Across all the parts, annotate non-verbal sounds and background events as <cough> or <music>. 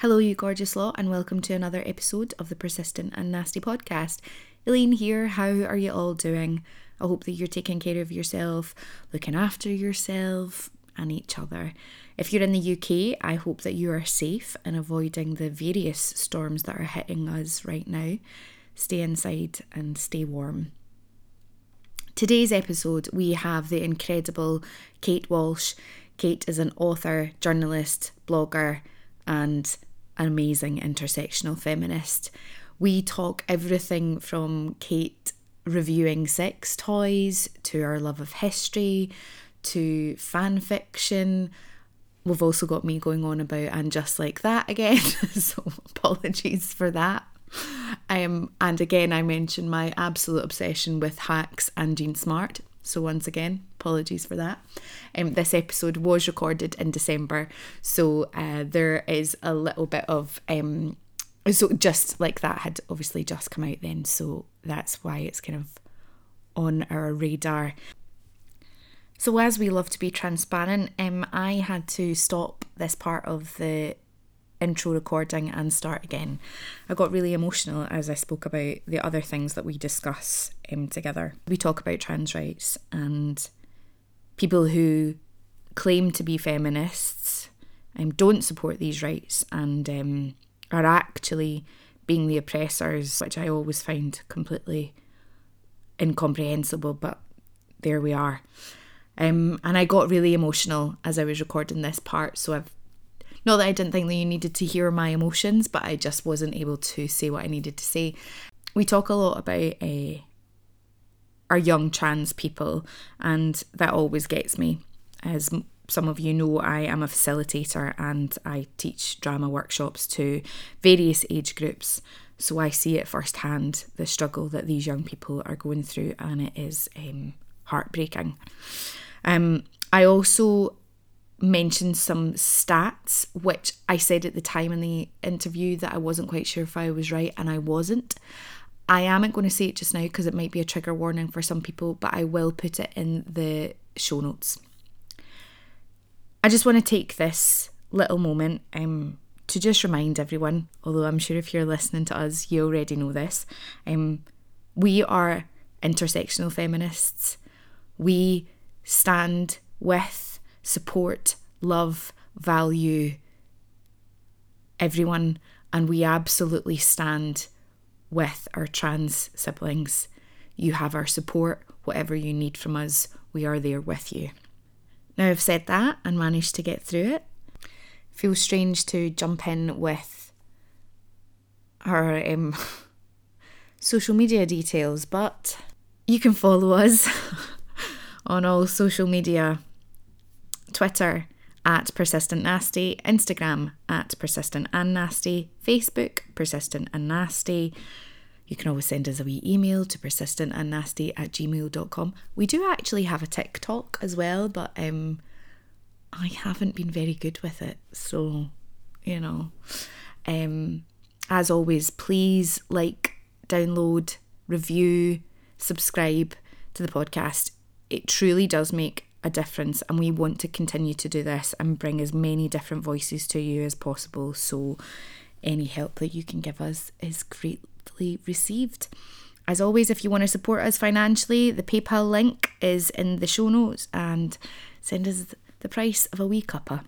Hello, you gorgeous lot, and welcome to another episode of the Persistent and Nasty podcast. Elaine here. How are you all doing? I hope that you're taking care of yourself, looking after yourself and each other. If you're in the UK, I hope that you are safe and avoiding the various storms that are hitting us right now. Stay inside and stay warm. Today's episode, we have the incredible Kaite Welsh. Kate is an author, journalist, blogger, and an amazing intersectional feminist. We talk everything from Kaite reviewing sex toys to our love of history to fan fiction. We've also got me going on about and just like that again, <laughs> so apologies for that. Um, and again, I mentioned my absolute obsession with hacks and Jean Smart. So, once again, apologies for that. Um, this episode was recorded in December, so uh, there is a little bit of. Um, so, just like that had obviously just come out then, so that's why it's kind of on our radar. So, as we love to be transparent, um, I had to stop this part of the intro recording and start again. I got really emotional as I spoke about the other things that we discuss um, together. We talk about trans rights and people who claim to be feminists um, don't support these rights and um, are actually being the oppressors, which I always find completely incomprehensible, but there we are. Um, and I got really emotional as I was recording this part, so I've not that I didn't think that you needed to hear my emotions, but I just wasn't able to say what I needed to say. We talk a lot about uh, our young trans people, and that always gets me. As some of you know, I am a facilitator and I teach drama workshops to various age groups. So I see it firsthand the struggle that these young people are going through, and it is um, heartbreaking. Um, I also mentioned some stats, which I said at the time in the interview that I wasn't quite sure if I was right, and I wasn't. I am going to say it just now because it might be a trigger warning for some people, but I will put it in the show notes. I just want to take this little moment um, to just remind everyone, although I'm sure if you're listening to us, you already know this. Um, we are intersectional feminists. We stand with support, love, value everyone, and we absolutely stand with our trans siblings. You have our support. Whatever you need from us, we are there with you. Now I've said that and managed to get through it. Feels strange to jump in with our um, <laughs> social media details, but you can follow us <laughs> on all social media Twitter at Persistent Nasty, Instagram at Persistent and Nasty, Facebook Persistent and Nasty. You can always send us a wee email to persistentandnasty at gmail.com. We do actually have a TikTok as well, but um, I haven't been very good with it. So, you know. Um, as always, please like, download, review, subscribe to the podcast. It truly does make a difference and we want to continue to do this and bring as many different voices to you as possible. So any help that you can give us is greatly received. As always if you want to support us financially the paypal link is in the show notes and send us the price of a wee cuppa.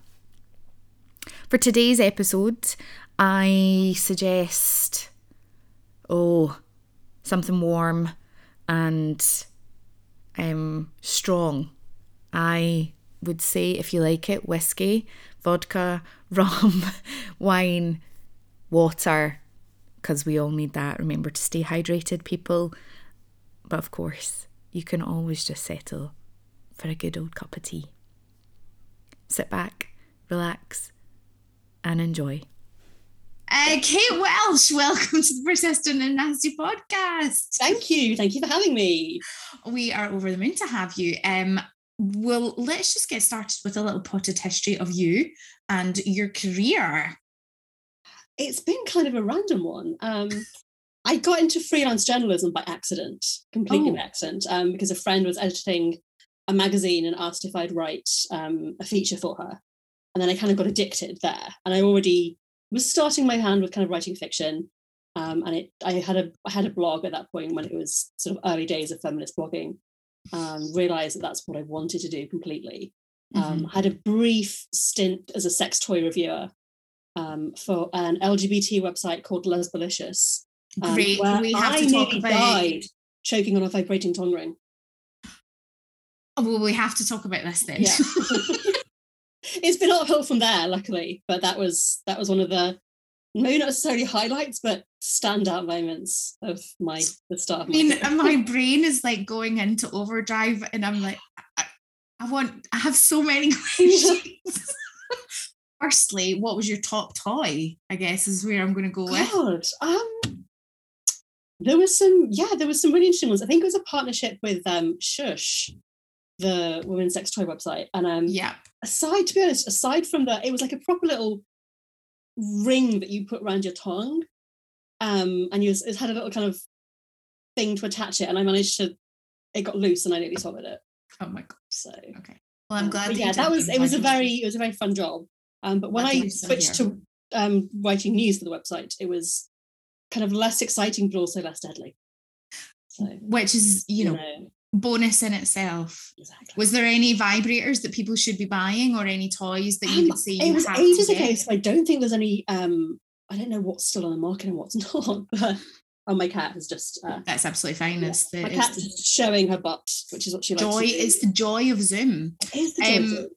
For today's episode i suggest oh something warm and um strong I would say, if you like it, whiskey, vodka, <laughs> rum, wine, water, because we all need that. Remember to stay hydrated, people. But of course, you can always just settle for a good old cup of tea. sit back, relax, and enjoy. Uh, Kaite Welsh, welcome to the Persistent and Nasty podcast. Thank you. Thank you for having me. We are over the moon to have you. Um, well, let's just get started with a little potted history of you and your career. It's been kind of a random one. Um, I got into freelance journalism by accident, completely Oh. by accident, um, because a friend was editing a magazine and asked if I'd write um, a feature for her. And then I kind of got addicted there. And I already was starting my hand with kind of writing fiction. Um, and it, I had a I had a blog at that point when it was sort of early days of feminist blogging. Um, realized that that's what I wanted to do completely. Um, I had a brief stint as a sex toy reviewer um, for an LGBT website called Lesbilicious. um, Great. where we have I to talk about. died choking on a vibrating tongue ring. Oh, well, we have to talk about this then. Yeah. <laughs> it's been uphill from there, luckily, but that was that was one of the maybe not necessarily highlights, but standout moments of my the start I mean, my <laughs> brain is like going into overdrive, and I'm like, I, I want, I have so many <laughs> questions. <laughs> Firstly, what was your top toy? I guess is where I'm going to go with. Um, there was some, yeah, there was some really interesting ones. I think it was a partnership with um, Shush, the women's sex toy website. And um, Yeah. aside, to be honest, aside from that, it was like a proper little ring that you put around your tongue, um, and you it had a little kind of thing to attach it, and I managed to. It got loose, and I nearly swallowed it. Oh my god. So Okay. Well, I'm um, glad. that yeah, that was it. Was a very it was a very fun job. Um, but when I switched to um, writing news for the website, it was kind of less exciting, but also less deadly. So Which is, you know, bonus in itself. exactly. Was there any vibrators that people should be buying, or any toys that you Um, would say it you was have ages ago, so I don't think there's any. Um, I don't know what's still on the market and what's <laughs> not. But oh, my cat has just. Uh, That's absolutely fine. yeah, It's the, my cat's the showing her butt, which is what she likes. joy. It's the joy of Zoom. It is the joy. um, of it.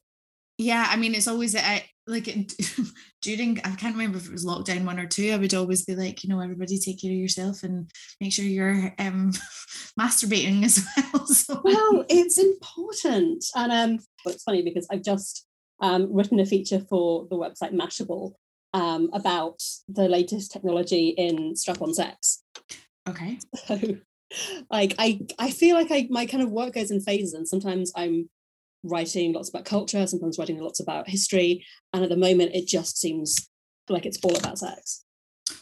Yeah, I mean, it's always uh, like <laughs> during. I can't remember if it was lockdown one or two. I would always be like, you know, everybody take care of yourself and make sure you're um <laughs> masturbating as well. <laughs> So well, it's important. And um, well, it's funny because I've just um, written a feature for the website Mashable um, about the latest technology in strap-on sex. okay, So, like, I I feel like I my kind of work goes in phases, and sometimes I'm writing lots about culture, sometimes writing lots about history, and at the moment, it just seems like it's all about sex.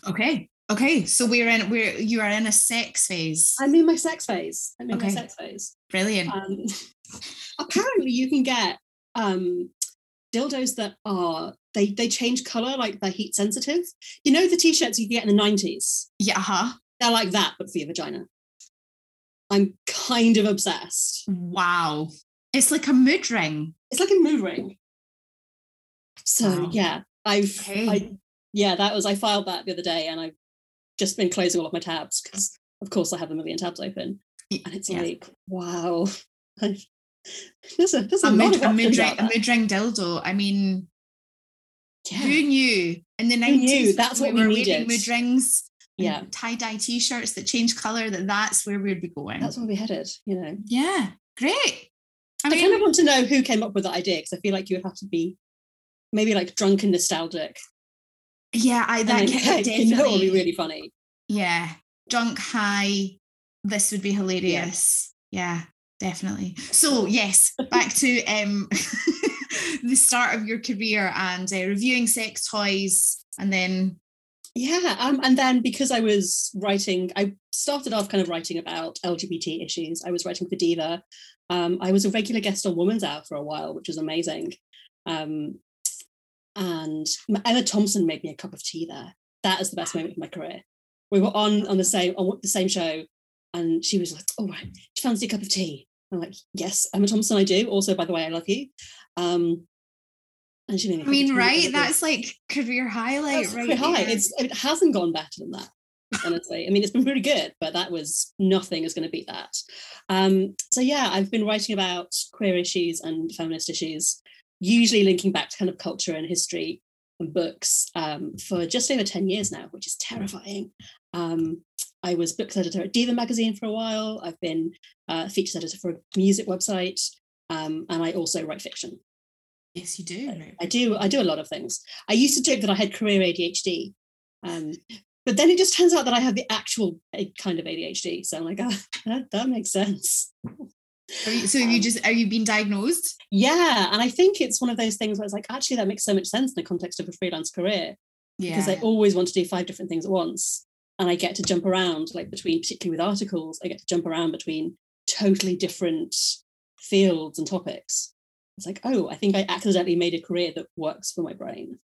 okay, okay. So we're in. We're you are in a sex phase. I'm in my sex phase. I'm in Okay. my sex phase. Brilliant. um, <laughs> apparently you can get um, dildos that are they they change color like they're heat sensitive you know the t-shirts you get in the 90s yeah. Uh-huh. they're like that but for your vagina i'm kind of obsessed Wow. It's like a mood ring. it's like a mood ring so Wow. yeah i've Okay. I, yeah that was i filed that the other day and i've just been closing all of my tabs because of course i have a million tabs open and it's yeah. like wow <laughs> there's a there's a, a mood, a ring, a ring dildo. I mean, Yeah. who knew in the nineties? knew? That's what we were needed. wearing mood rings. Yeah. tie dye t-shirts that change color. That that's where we'd be going. that's where we headed you know yeah, great. I kind of want to know who came up with that idea because I feel like you would have to be maybe like drunk and nostalgic. yeah, I that and ca- definitely. <laughs> it would be really funny. yeah, drunk high. This would be hilarious. Yeah, definitely. So yes, back to um <laughs> the start of your career and uh, reviewing sex toys, and then Yeah, um, and then because I was writing, I started off kind of writing about LGBT issues. I was writing for Diva. Um, I was a regular guest on Woman's Hour for a while, which was amazing. Um, and Emma Thompson made me a cup of tea there. That is the best moment of my career. We were on on the same on the same show, and she was like, "Oh, right, do you fancy a cup of tea?" I'm like, "Yes, Emma Thompson, I do." Also, by the way, I love you. Um, and she made me. a I mean, right? That's like career highlight, That's right? high. It's it hasn't gone better than that. Honestly, I mean, it's been pretty good, but that was nothing is going to beat that. Um, so yeah, I've been writing about queer issues and feminist issues, usually linking back to kind of culture and history and books um, for just over ten years now, which is terrifying. Um, I was books editor at Diva magazine for a while. I've been uh, features editor for a music website, um, and I also write fiction. Yes, you do. I, I do. I do a lot of things. I used to joke that I had career ADHD, um, but then it just turns out that I have the actual kind of ADHD. So I'm like, oh, that, that makes sense. You, so have you um, just are you been diagnosed? Yeah, and I think it's one of those things where it's like actually that makes so much sense in the context of a freelance career. Yeah. Because I always want to do five different things at once, and I get to jump around like between, particularly with articles, I get to jump around between totally different fields and topics. It's like, oh, I think I accidentally made a career that works for my brain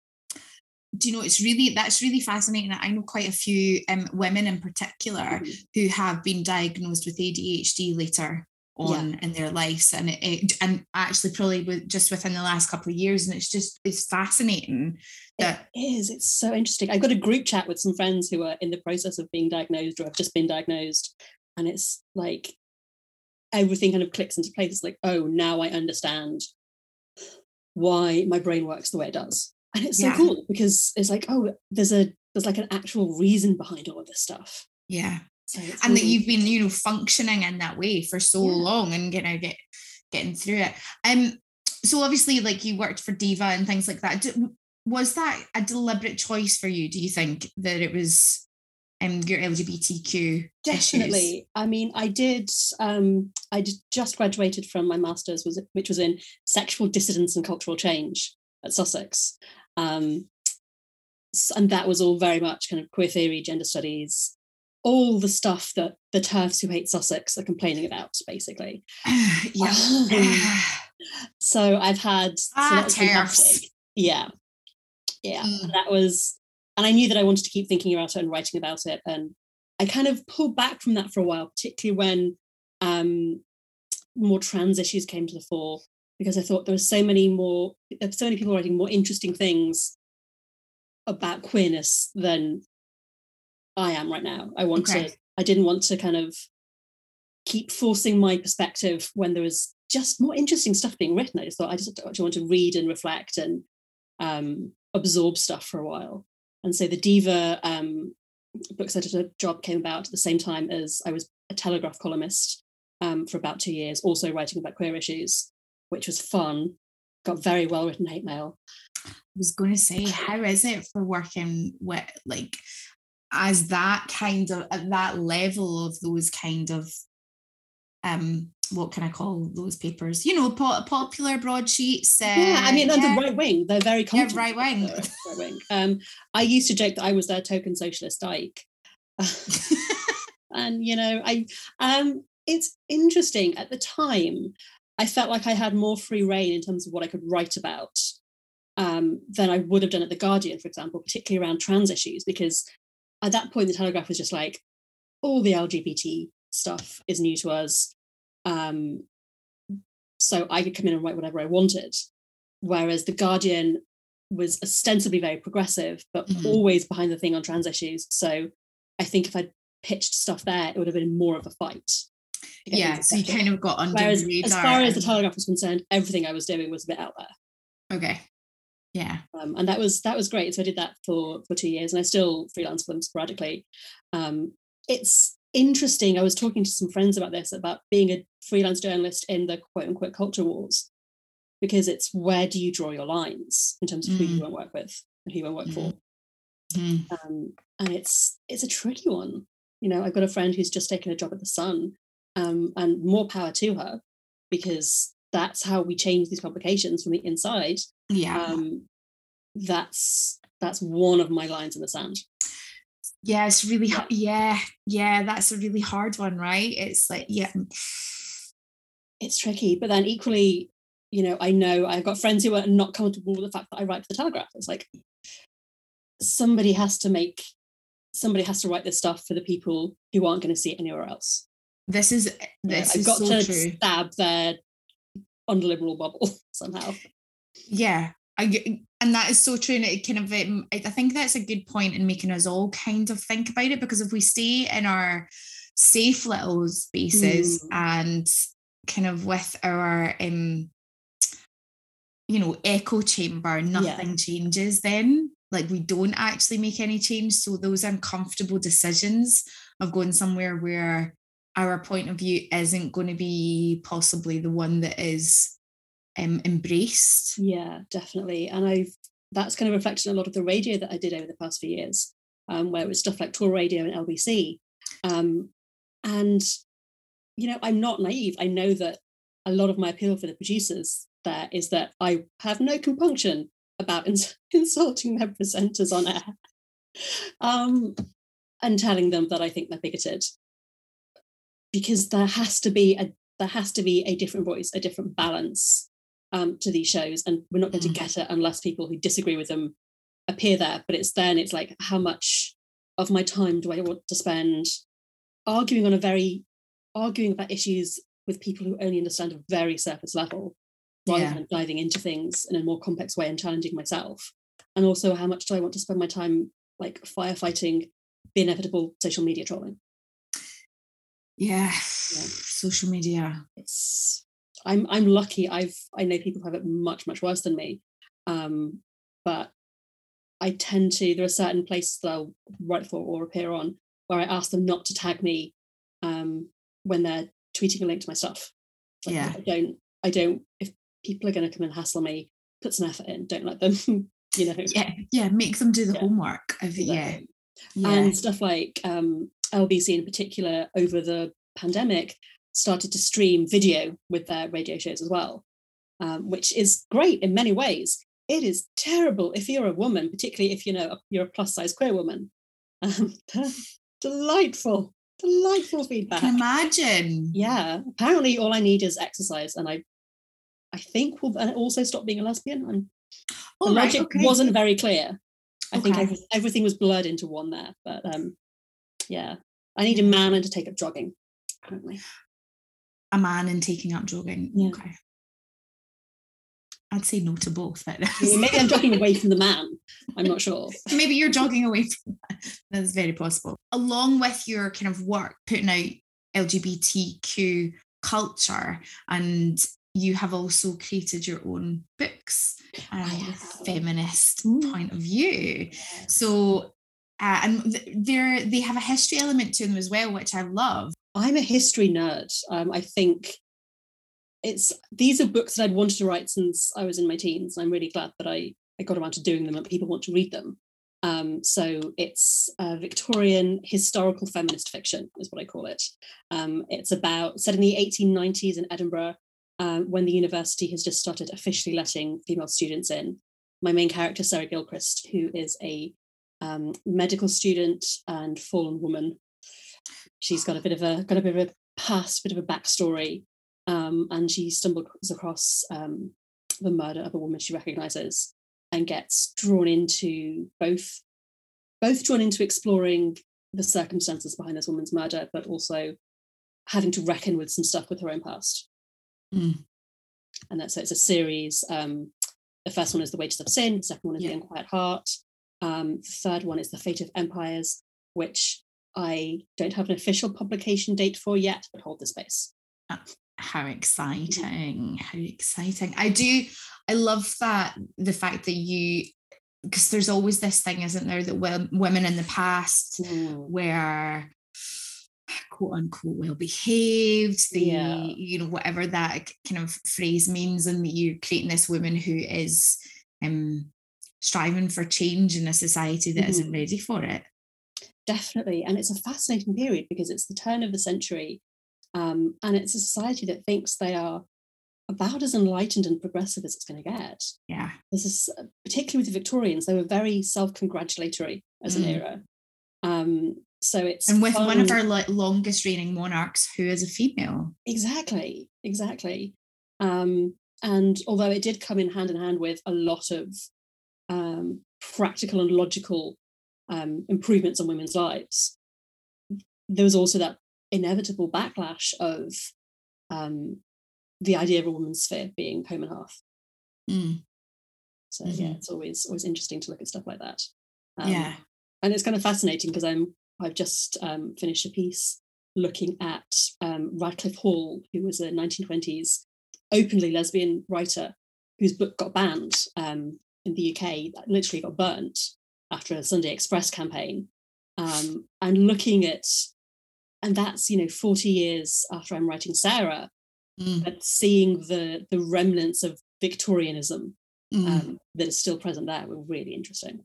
do you know it's really that's really fascinating i know quite a few um, women in particular mm-hmm. who have been diagnosed with adhd later on yeah. in their lives and it, it, and actually probably with, just within the last couple of years and it's just it's fascinating that it is it's so interesting i've got a group chat with some friends who are in the process of being diagnosed or have just been diagnosed and it's like everything kind of clicks into place it's like oh now i understand why my brain works the way it does and it's so yeah. cool because it's like oh there's a there's like an actual reason behind all of this stuff yeah so and that you've been, you know, functioning in that way for so yeah. long and you know get getting through it. Um, so obviously, like you worked for Diva and things like that. Was that a deliberate choice for you? Do you think that it was um your LGBTQ? Definitely. Issues? I mean, I did. Um, I just graduated from my master's, was which was in sexual dissidence and cultural change at Sussex. Um, and that was all very much kind of queer theory, gender studies, all the stuff that the TERFs who hate Sussex are complaining about, basically. <sighs> yeah. <sighs> So I've had ah, so TERFs. Yeah. Yeah. Mm. That was, and I knew that I wanted to keep thinking about it and writing about it. And I kind of pulled back from that for a while, particularly when um, more trans issues came to the fore, because I thought there were so many more, so many people writing more interesting things about queerness than I am right now. I want okay. to, I didn't want to kind of keep forcing my perspective when there was just more interesting stuff being written. I just thought I just actually want to read and reflect and um, absorb stuff for a while. And so the Diva um, books editor job came about at the same time as I was a Telegraph columnist um, for about two years, also writing about queer issues, which was fun. Got very well written hate mail. I was going to say, how is it for working with like as that kind of at that level of those kind of um what can I call those papers? You know, po- popular broadsheets. Uh, yeah, I mean, yeah. the right wing. They're very yeah, right wing. right wing. Um, I used to joke that I was their token socialist dyke, <laughs> and you know, I um, it's interesting. At the time, I felt like I had more free reign in terms of what I could write about um, than I would have done at the Guardian, for example, particularly around trans issues, because at that point, the Telegraph was just like, all the LGBT stuff is new to us. Um, so I could come in and write whatever I wanted. Whereas The Guardian was ostensibly very progressive, but mm-hmm. always behind the thing on trans issues. So I think if I'd pitched stuff there, it would have been more of a fight. Yeah, so you kind of got under Whereas, As far as the Telegraph was concerned, everything I was doing was a bit out there. Okay yeah um, and that was that was great so i did that for for two years and i still freelance for them sporadically um, it's interesting i was talking to some friends about this about being a freelance journalist in the quote unquote culture wars because it's where do you draw your lines in terms of mm. who you mm. won't work with and who you won't work mm. for mm. um, and it's it's a tricky one you know i've got a friend who's just taken a job at the sun um, and more power to her because that's how we change these publications from the inside yeah um, that's that's one of my lines in the sand yeah it's really hard yeah yeah that's a really hard one right it's like yeah it's tricky but then equally you know i know i've got friends who are not comfortable with the fact that i write for the telegraph it's like somebody has to make somebody has to write this stuff for the people who aren't going to see it anywhere else this is this yeah, I've got so to true. stab their underliberal bubble <laughs> somehow. Yeah. I, and that is so true. And it kind of, um, I think that's a good point in making us all kind of think about it because if we stay in our safe little spaces mm. and kind of with our, um, you know, echo chamber, nothing yeah. changes then. Like we don't actually make any change. So those uncomfortable decisions of going somewhere where our point of view isn't going to be possibly the one that is um, embraced. Yeah, definitely. And I've that's kind of reflected in a lot of the radio that I did over the past few years, um, where it was stuff like Talk Radio and LBC. Um, and you know, I'm not naive. I know that a lot of my appeal for the producers there is that I have no compunction about ins- <laughs> insulting their presenters on air um, and telling them that I think they're bigoted. Because there has to be a there has to be a different voice, a different balance um, to these shows, and we're not going mm. to get it unless people who disagree with them appear there. But it's then it's like how much of my time do I want to spend arguing on a very arguing about issues with people who only understand a very surface level rather yeah. than diving into things in a more complex way and challenging myself and also how much do i want to spend my time like firefighting the inevitable social media trolling yeah, yeah. social media it's i'm i'm lucky i've i know people have it much much worse than me um but i tend to there are certain places that i'll write for or appear on where i ask them not to tag me um when they're tweeting a link to my stuff. Like, yeah. I don't, I don't, if people are going to come and hassle me, put some effort in, don't let them, <laughs> you know. Yeah. Yeah. Make them do the yeah. homework. Of, yeah. yeah. And stuff like um, LBC in particular over the pandemic started to stream video with their radio shows as well, um, which is great in many ways. It is terrible if you're a woman, particularly if you know you're a plus size queer woman. <laughs> Um, delightful delightful feedback. Imagine. Yeah. Apparently, all I need is exercise, and I, I think will also stop being a lesbian. Oh, the right, logic okay. wasn't very clear. I okay. think everything was blurred into one there, but um, yeah, I need a man and to take up jogging. Apparently, a man and taking up jogging. Yeah. Okay. I'd say no to both. But maybe I'm jogging away from the <laughs> man. I'm not sure. maybe you're jogging away from that. That's very possible. Along with your kind of work putting out LGBTQ culture and you have also created your own books um, feminist mm. point of view. So uh, and they're they have a history element to them as well, which I love. I'm a history nerd. Um, I think it's these are books that I'd wanted to write since I was in my teens. I'm really glad that I, I got around to doing them and people want to read them. Um, so it's Victorian historical feminist fiction, is what I call it. Um, it's about set in the 1890s in Edinburgh, um, when the university has just started officially letting female students in. My main character, Sarah Gilchrist, who is a um, medical student and fallen woman. She's got a bit of a got a bit of a past, bit of a backstory, um, and she stumbles across um, the murder of a woman she recognizes and gets drawn into both both drawn into exploring the circumstances behind this woman's murder but also having to reckon with some stuff with her own past mm. and that's so it's a series um, the first one is the wages of sin the second one is yeah. the unquiet heart um, the third one is the fate of empires which i don't have an official publication date for yet but hold the space ah how exciting how exciting i do i love that the fact that you because there's always this thing isn't there that women in the past mm. were quote unquote well behaved the yeah. you know whatever that kind of phrase means and that you're creating this woman who is um striving for change in a society that mm. not ready for it definitely and it's a fascinating period because it's the turn of the century um, and it's a society that thinks they are about as enlightened and progressive as it's going to get. Yeah. This is uh, particularly with the Victorians, they were very self-congratulatory as mm. an era. Um, so it's and with fun. one of our lo- longest reigning monarchs who is a female. Exactly, exactly. Um, and although it did come in hand in hand with a lot of um, practical and logical um, improvements on women's lives, there was also that inevitable backlash of um, the idea of a woman's sphere being home and hearth. Mm. So mm-hmm. yeah, it's always always interesting to look at stuff like that. Um, yeah, and it's kind of fascinating because I'm I've just um, finished a piece looking at um, Radclyffe Hall, who was a 1920s openly lesbian writer whose book got banned um, in the UK, that literally got burnt after a Sunday Express campaign. Um, and looking at and that's you know 40 years after i'm writing sarah mm. but seeing the the remnants of Victorianism Mm. um, that is still present there were really interesting.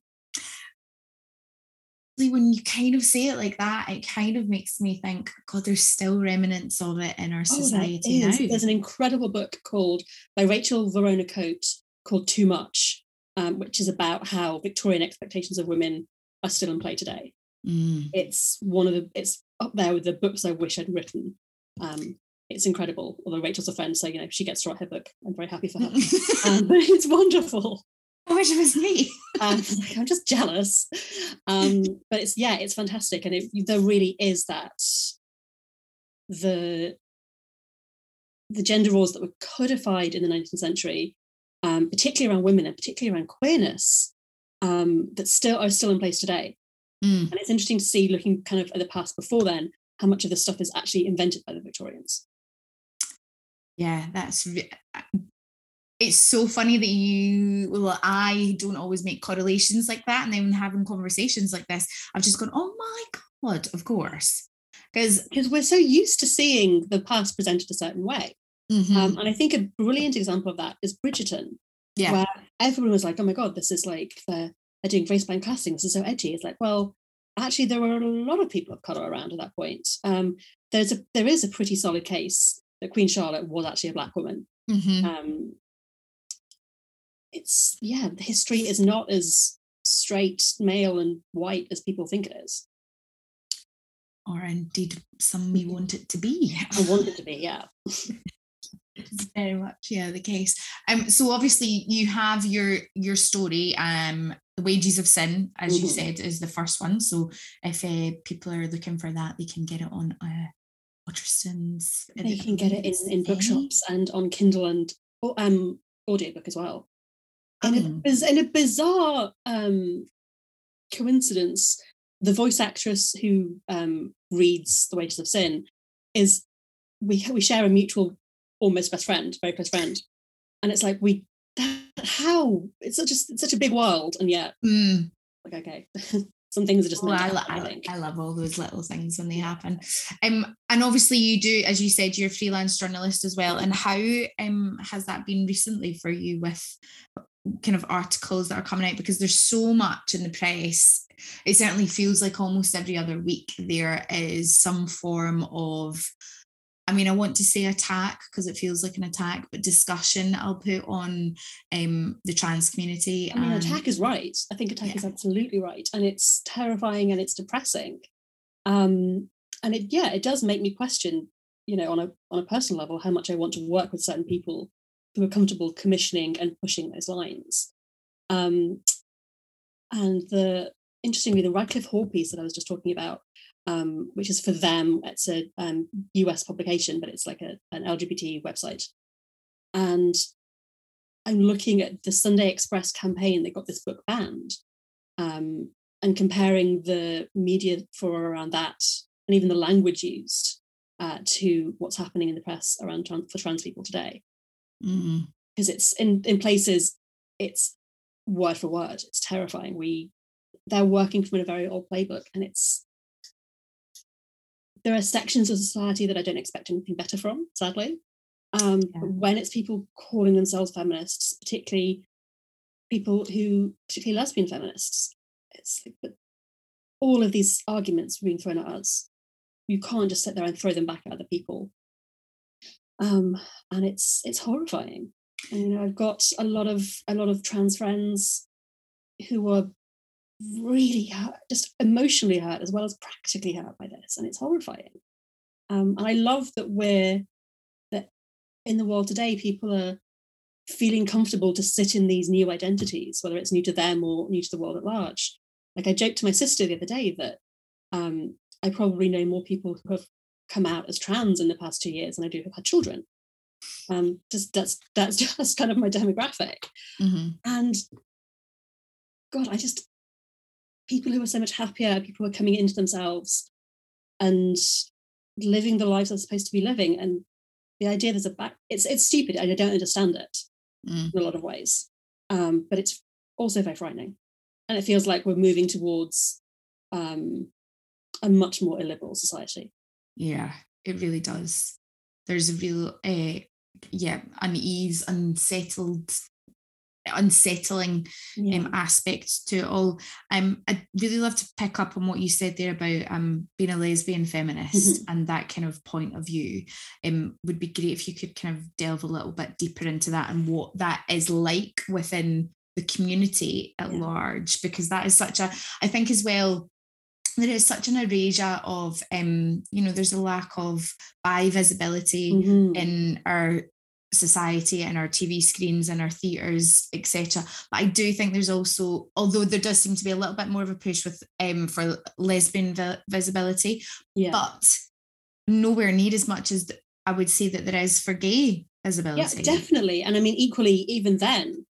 when you kind of say it like that, it kind of makes me think, God, there's still remnants of it in our Oh, society is. now. There's an incredible book called by Rachel Vorona Cote called Too Much, um, which is about how Victorian expectations of women are still in play today. Mm. It's one of the it's up there with the books I wish I'd written. Um, it's incredible. Although Rachel's a friend, so you know she gets to write her book. I'm very happy for her. <laughs> um, <laughs> it's wonderful. I wish it was me. um, <laughs> like, I'm just jealous. Um, but it's yeah, it's fantastic, and it, there really is that the the gender roles that were codified in the 19th century, um, particularly around women and particularly around queerness, um, that still are still in place today. Mm. And it's interesting to see, looking kind of at the past before then, how much of this stuff is actually invented by the Victorians. Yeah, that's re- it's so funny that you well I don't always make correlations like that and then having conversations like this I've just gone oh my god of course because Because we're so used to seeing the past presented a certain way. Mm-hmm. Um, and I think a brilliant example of that is Bridgerton, yeah where everyone was like, "Oh my god, this is like they're, they're doing race blind casting. This is so edgy." It's like, well, actually, there were a lot of people of color around at that point. Um, there's a there is a pretty solid case that Queen Charlotte was actually a black woman. Mhm. Um, it's yeah, the history is not as straight, male, and white as people think it is. or indeed some may want it to be I want it to be, yeah. <laughs> It's very much yeah the case um so obviously you have your your story um the wages of sin as you Mhm. said is the first one so if uh, people are looking for that they can get it on uh Waterstones They can get it in, in bookshops and on Kindle and oh, um audiobook as well. In, a, Oh. in a bizarre um, coincidence, the voice actress who um, reads The Wages of Sin is we we share a mutual almost best friend, very close friend, and it's like we that, how it's such a it's such a big world, and yet Mm. like okay, <laughs> some things are just Oh, I, happen, I. I love all those little things when they happen. Um, and obviously you do, as you said, you're a freelance journalist as well. And how um has that been recently for you with kind of articles that are coming out? Because there's so much in the press. It certainly feels like almost every other week there is some form of I mean, I want to say attack because it feels like an attack, but discussion I'll put on um, the trans community. I mean, and- attack is right. I think attack Yeah. is absolutely right, and it's terrifying and it's depressing. Um, and it, yeah, it does make me question, you know, on a on a personal level, how much I want to work with certain people who are comfortable commissioning and pushing those lines. Um, and the interestingly, the Radclyffe Hall piece that I was just talking about, um, which is for them, it's a um, US publication, but it's like a, an LGBT website, and I'm looking at the Sunday Express campaign that got this book banned um, and comparing the media for around that and even the language used uh, to what's happening in the press around tran- for trans people today. Mm. Because it's in, in places, it's word for word. It's terrifying. We they're working from a very old playbook, and it's there are sections of society that I don't expect anything better from, sadly. Um, Yeah. when it's people calling themselves feminists, particularly people who, particularly lesbian feminists, it's like, all of these arguments being thrown at us, you can't just sit there and throw them back at other people. Um, and it's it's horrifying. And you know, I've got a lot of a lot of trans friends who are really hurt, just emotionally hurt as well as practically hurt by this, and it's horrifying. Um, and I love that we're that in the world today, people are feeling comfortable to sit in these new identities, whether it's new to them or new to the world at large. Like I joked to my sister the other day that um, I probably know more people who have come out as trans in the past two years than I do who've had children. Um, just that's that's <laughs> just kind of my demographic. Mhm. And God, I just people who are so much happier, people who are coming into themselves and living the lives they're supposed to be living. And the idea there's a back it's it's stupid. I don't understand it Mm. in a lot of ways. Um, but it's also very frightening. And it feels like we're moving towards um, a much more illiberal society. Yeah, it really does. There's a real uh, yeah unease unsettled unsettling yeah. um, aspect to it all. Um, I'd really love to pick up on what you said there about um, being a lesbian feminist mm-hmm. and that kind of point of view. Um, would be great if you could kind of delve a little bit deeper into that and what that is like within the community at yeah. large, because that is such a, I think as well, there is such an erasure of um, you know there's a lack of bi visibility mm-hmm. in our society and our TV screens and our theatres, etc. But I do think there's also, although there does seem to be a little bit more of a push with um for lesbian vi- visibility, yeah. but nowhere near as much as I would say that there is for gay visibility. Yeah, definitely. And I mean, equally, even then,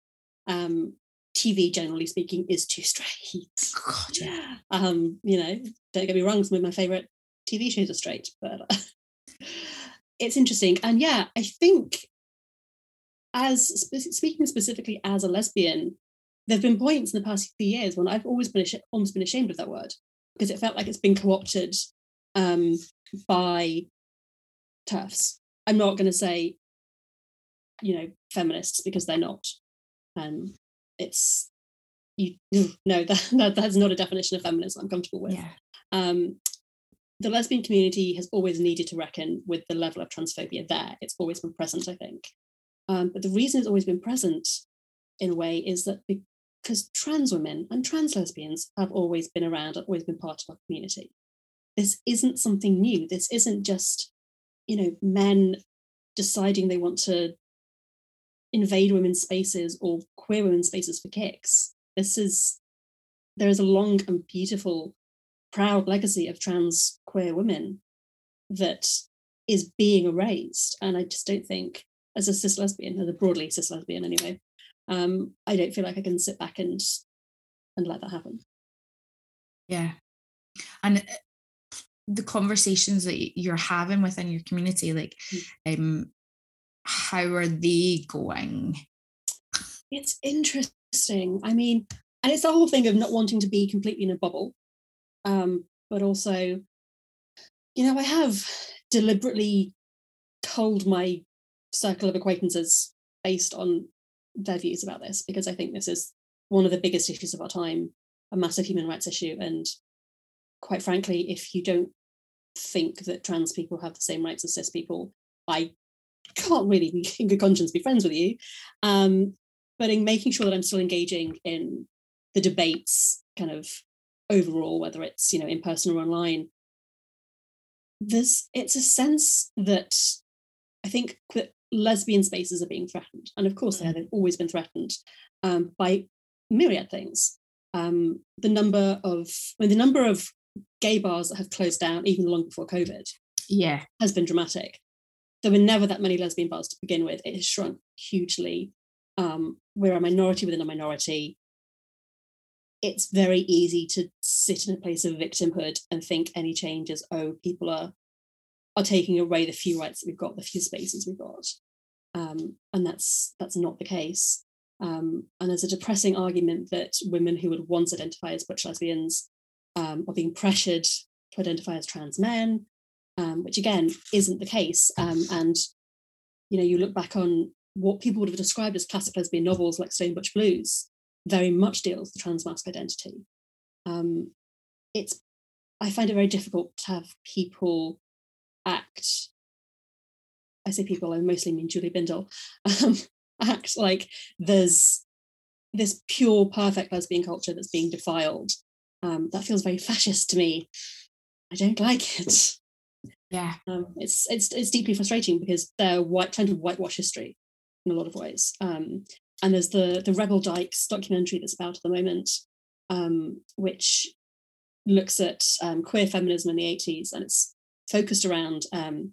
um, TV, generally speaking, is too straight. God, yeah. <laughs> Um, you know, don't get me wrong, some of my favourite TV shows are straight, but <laughs> it's interesting. And yeah, I think as speaking specifically as a lesbian, there have been points in the past few years when I've always been ashamed, almost been ashamed of that word because it felt like it's been co-opted um, by TERFs. I'm not going to say, you know, feminists because they're not. Um, it's you <laughs> no that, that that's not a definition of feminism I'm comfortable with. Yeah. Um, the lesbian community has always needed to reckon with the level of transphobia there. It's always been present, I think. Um, but the reason it's always been present in a way is that because trans women and trans lesbians have always been around, have always been part of our community. This isn't something new. This isn't just, you know, men deciding they want to invade women's spaces or queer women's spaces for kicks. This is there is a long and beautiful, proud legacy of trans queer women that is being erased. And I just don't think as a cis lesbian, as a broadly cis lesbian anyway, um, I don't feel like I can sit back and and let that happen. Yeah, and uh, the conversations that you're having within your community, like, mm. um, how are they going? It's interesting. I mean, and it's the whole thing of not wanting to be completely in a bubble, um, but also, you know, I have deliberately told my circle of acquaintances based on their views about this because I think this is one of the biggest issues of our time, a massive human rights issue. And quite frankly, if you don't think that trans people have the same rights as cis people, I can't really, <laughs> in good conscience, be friends with you. Um, but in making sure that I'm still engaging in the debates, kind of overall, whether it's you know in person or online, there's it's a sense that I think that lesbian spaces are being threatened. And of course, mm. they've always been threatened um, by myriad things. Um, the number of, I mean, the number of gay bars that have closed down even long before COVID yeah. has been dramatic. There were never that many lesbian bars to begin with. It has shrunk hugely. Um, we're a minority within a minority. It's very easy to sit in a place of victimhood and think any changes, oh, people are are taking away the few rights that we've got, the few spaces we've got. Um, and that's that's not the case. Um, and there's a depressing argument that women who would once identify as butch lesbians um, are being pressured to identify as trans men, um, which again isn't the case. Um, and you know, you look back on what people would have described as classic lesbian novels like Stone Butch Blues, very much deals with trans masc identity. Um, it's I find it very difficult to have people act I say people, I mostly mean Julie Bindel, <laughs> um, act like there's this pure, perfect lesbian culture that's being defiled. Um, that feels very fascist to me. I don't like it. Yeah, um, it's it's it's deeply frustrating because they're white, trying to whitewash history in a lot of ways. Um, and there's the the Rebel Dykes documentary that's about at the moment, um, which looks at um, queer feminism in the 80s, and it's focused around um,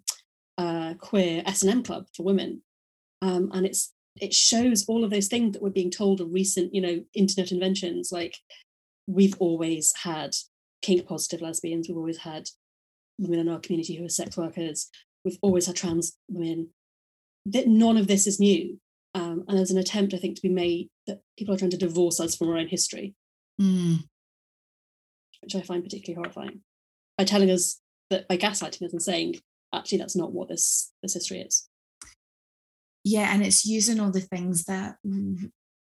a queer S&M club for women. Um, and it's it shows all of those things that were being told of recent, you know, internet inventions. Like we've always had kink positive lesbians, we've always had women in our community who are sex workers, we've always had trans women. That none of this is new. Um, and there's an attempt, I think, to be made that people are trying to divorce us from our own history, mm. which I find particularly horrifying by telling us that by gaslighting us and saying actually that's not what this this history is yeah, and it's using all the things that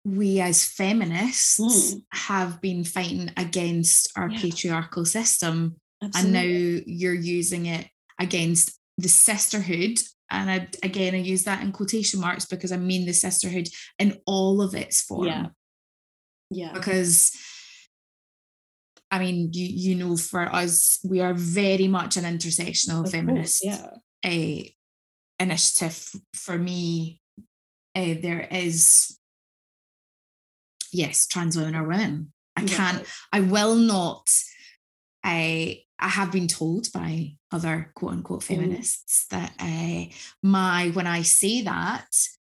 we as feminists mm. have been fighting against our yeah. patriarchal system. Absolutely. And now you're using it against the sisterhood. And I, again, I use that in quotation marks because I mean the sisterhood in all of its form. Yeah. Yeah. Because I mean, you you know, for us, we are very much an intersectional of feminist course, yeah. a initiative. For me, uh, there is yes, trans women are women. I can't, I will not, I I have been told by other quote unquote mm. feminists mm. that uh, my when I say that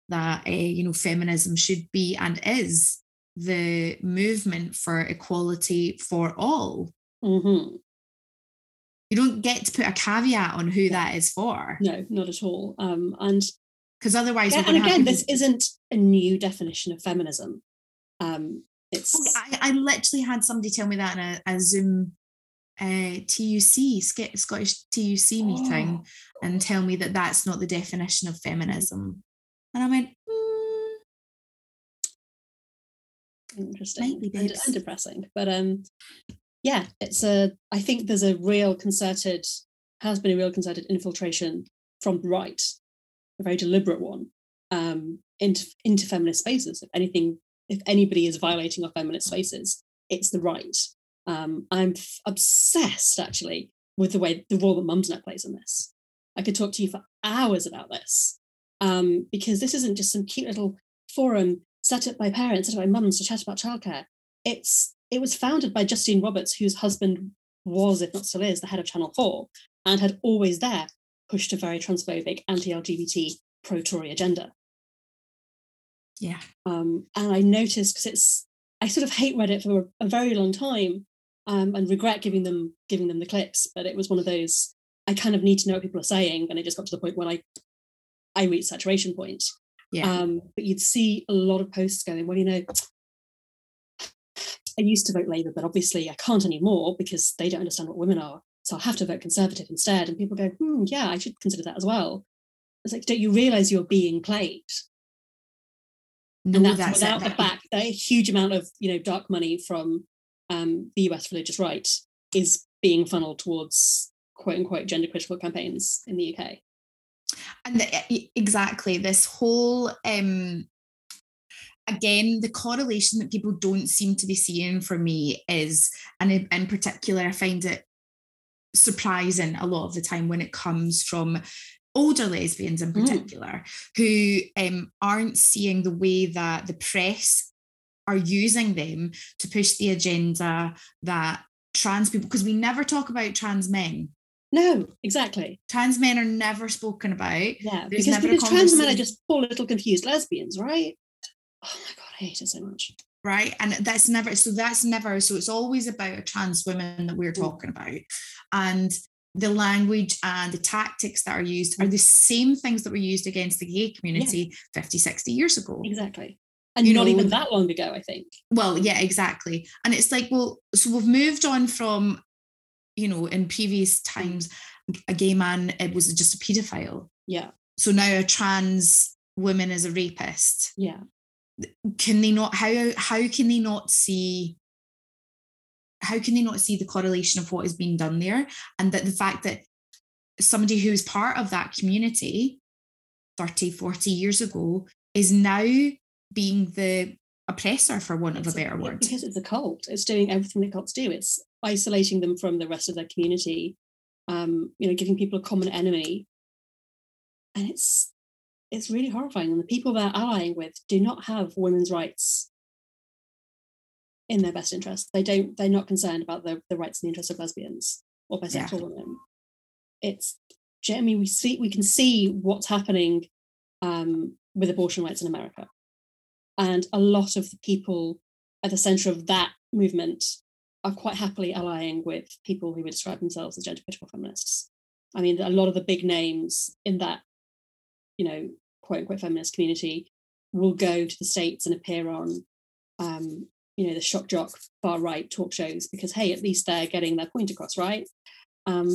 that uh, you know feminism should be and is the movement for equality for all. Mm-hmm. You don't get to put a caveat on who that is for. No, not at all. Um, and because otherwise, yeah, and again, this isn't a new definition of feminism. Um, it's I, I literally had somebody tell me that in a, a Zoom uh, TUC Scottish TUC meeting oh. and tell me that that's not the definition of feminism, and I went. Interesting and, and depressing, but um, yeah, it's a. I think there's a real concerted, has been a real concerted infiltration from the right, a very deliberate one, um, into into feminist spaces. If anything if anybody is violating our feminist spaces, it's the right. Um, I'm f- obsessed actually with the way the role that Mumsnet plays in this. I could talk to you for hours about this um, because this isn't just some cute little forum set up by parents, set up by mums to chat about childcare. It's it was founded by Justine Roberts, whose husband was, if not still is, the head of Channel 4, and had always there pushed a very transphobic, anti-LGBT, pro-Tory agenda. Yeah. Um, and I noticed because it's I sort of hate Reddit for a very long time um, and regret giving them giving them the clips, but it was one of those I kind of need to know what people are saying, and it just got to the point when I I reached saturation point. Yeah. Um, but you'd see a lot of posts going, well, you know, I used to vote Labour, but obviously I can't anymore because they don't understand what women are. So I'll have to vote Conservative instead. And people go, hmm, yeah, I should consider that as well. It's like, don't you realise you're being played? No, and that's, that's without the fact that a huge amount of you know dark money from um, the US religious right is being funneled towards quote unquote gender critical campaigns in the UK. And the, exactly this whole um, again the correlation that people don't seem to be seeing for me is and in, in particular I find it surprising a lot of the time when it comes from older lesbians in mm. particular mm. who um, aren't seeing the way that the press are using them to push the agenda that trans people because we never talk about trans men no exactly. Trans men are never spoken about. Yeah There's because, because trans men are just poor little confused lesbians right? Oh my god i hate it so much. Right and that's never so that's never so it's always about a trans woman that we're mm. talking about. And the language and the tactics that are used are the same things that were used against the gay community yeah. 50 60 years ago. Exactly. And you not know, even that long ago i think. Well yeah exactly. And it's like well so we've moved on from you know in previous times a gay man it was just a pedophile yeah. So now a trans woman is a rapist. Yeah. Can they not how how can they not see how can they not see the correlation of what is being done there? And that the fact that somebody who is part of that community 30 40 years ago is now being the oppressor for want of a better word because it's a cult it's doing everything that cults do it's isolating them from the rest of their community um you know giving people a common enemy and it's it's really horrifying and the people they're allying with do not have women's rights in their best interest. They don't. They're not concerned about the, the rights and the interests of lesbians or bisexual yeah. women. It's. I mean, we see we can see what's happening um, with abortion rights in America, and a lot of the people at the centre of that movement are quite happily allying with people who would describe themselves as gender critical feminists. I mean, a lot of the big names in that, you know, quote unquote feminist community will go to the states and appear on um, you know the shock jock far right talk shows because hey at least they're getting their point across right um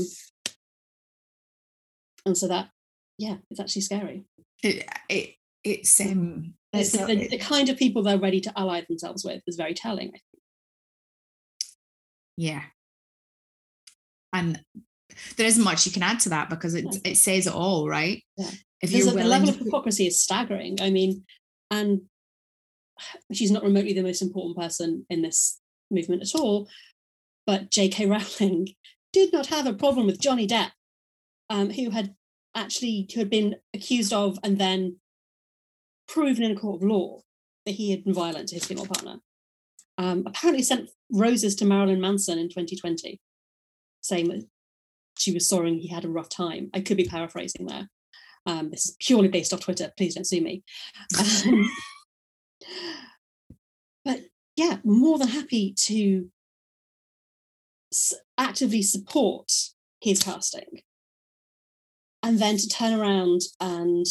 and so that yeah it's actually scary it, it it's um it's it's, the, the kind of people they're ready to ally themselves with is very telling. yeah and there isn't much you can add to that because it No. it says it all right Yeah. if There's you're a, the level to of hypocrisy is staggering. I mean, and she's not remotely the most important person in this movement at all. But J.K. Rowling <laughs> did not have a problem with Johnny Depp, um, who had actually who had been accused of and then proven in a court of law that he had been violent to his female partner. Um, apparently sent roses to Marilyn Manson in 2020, saying that she was sorry he had a rough time. I could be paraphrasing there. Um, this is purely based off Twitter. Please don't sue me. Um, <laughs> but yeah, more than happy to actively support his casting and then to turn around and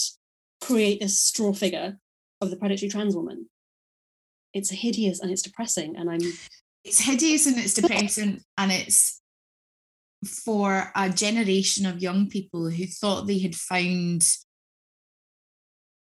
create this straw figure of the predatory trans woman. It's hideous and it's depressing. And I'm it's hideous and it's depressing and it's for a generation of young people who thought they had found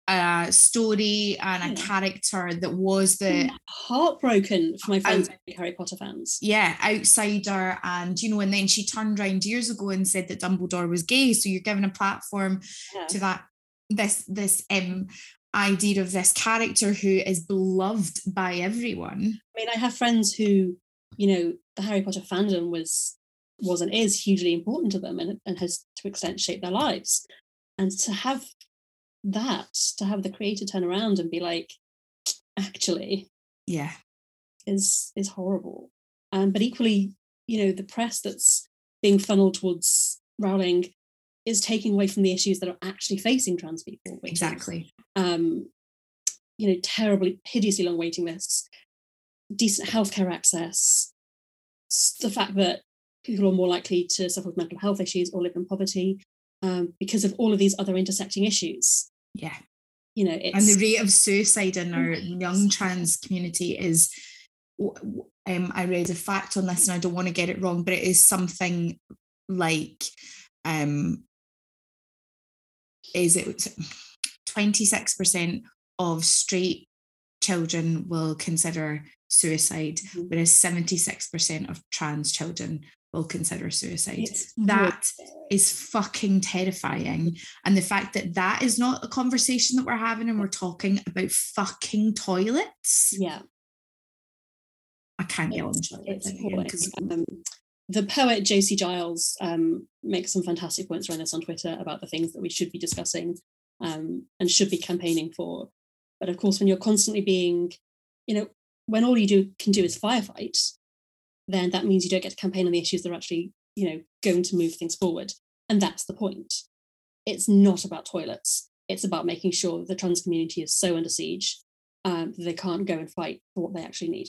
a story and a Yeah. character that was the hmm. heartbroken for my friends are Harry Potter fans. yeah outsider and you know and then she turned around years ago and said that Dumbledore was gay so you're giving a platform Yeah. to that this this um idea of this character who is beloved by everyone I mean, I have friends who, you know, the Harry Potter fandom was was and is hugely important to them and, and has to extent shaped their lives. And to have that, to have the creator turn around and be like, actually, yeah is is horrible. Um, but equally, you know, the press that's being funneled towards Rowling is taking away from the issues that are actually facing trans people. which is, exactly um, you know, terribly, hideously long waiting lists, decent healthcare access, the fact that people are more likely to suffer with mental health issues or live in poverty um, because of all of these other intersecting issues. yeah You know, it's and the rate of suicide in our young trans community is um, I read a fact on this and I don't want to get it wrong, but it is something like um is it 26% of straight children will consider suicide, Mhm. whereas 76% of trans children will consider suicide. it's that really is fucking terrifying. And the fact that that is not a conversation that we're having and we're talking about fucking toilets, yeah, I can't get on it's, toilet it's thing again appalling. 'cause- Um, the poet Josie Giles um, makes some fantastic points around this on Twitter about the things that we should be discussing um, and should be campaigning for. But of course, when you're constantly being, you know, when all you do can do is firefight, then that means you don't get to campaign on the issues that are actually, you know, going to move things forward. And that's the point. It's not about toilets. It's about making sure that the trans community is so under siege um, that they can't go and fight for what they actually need.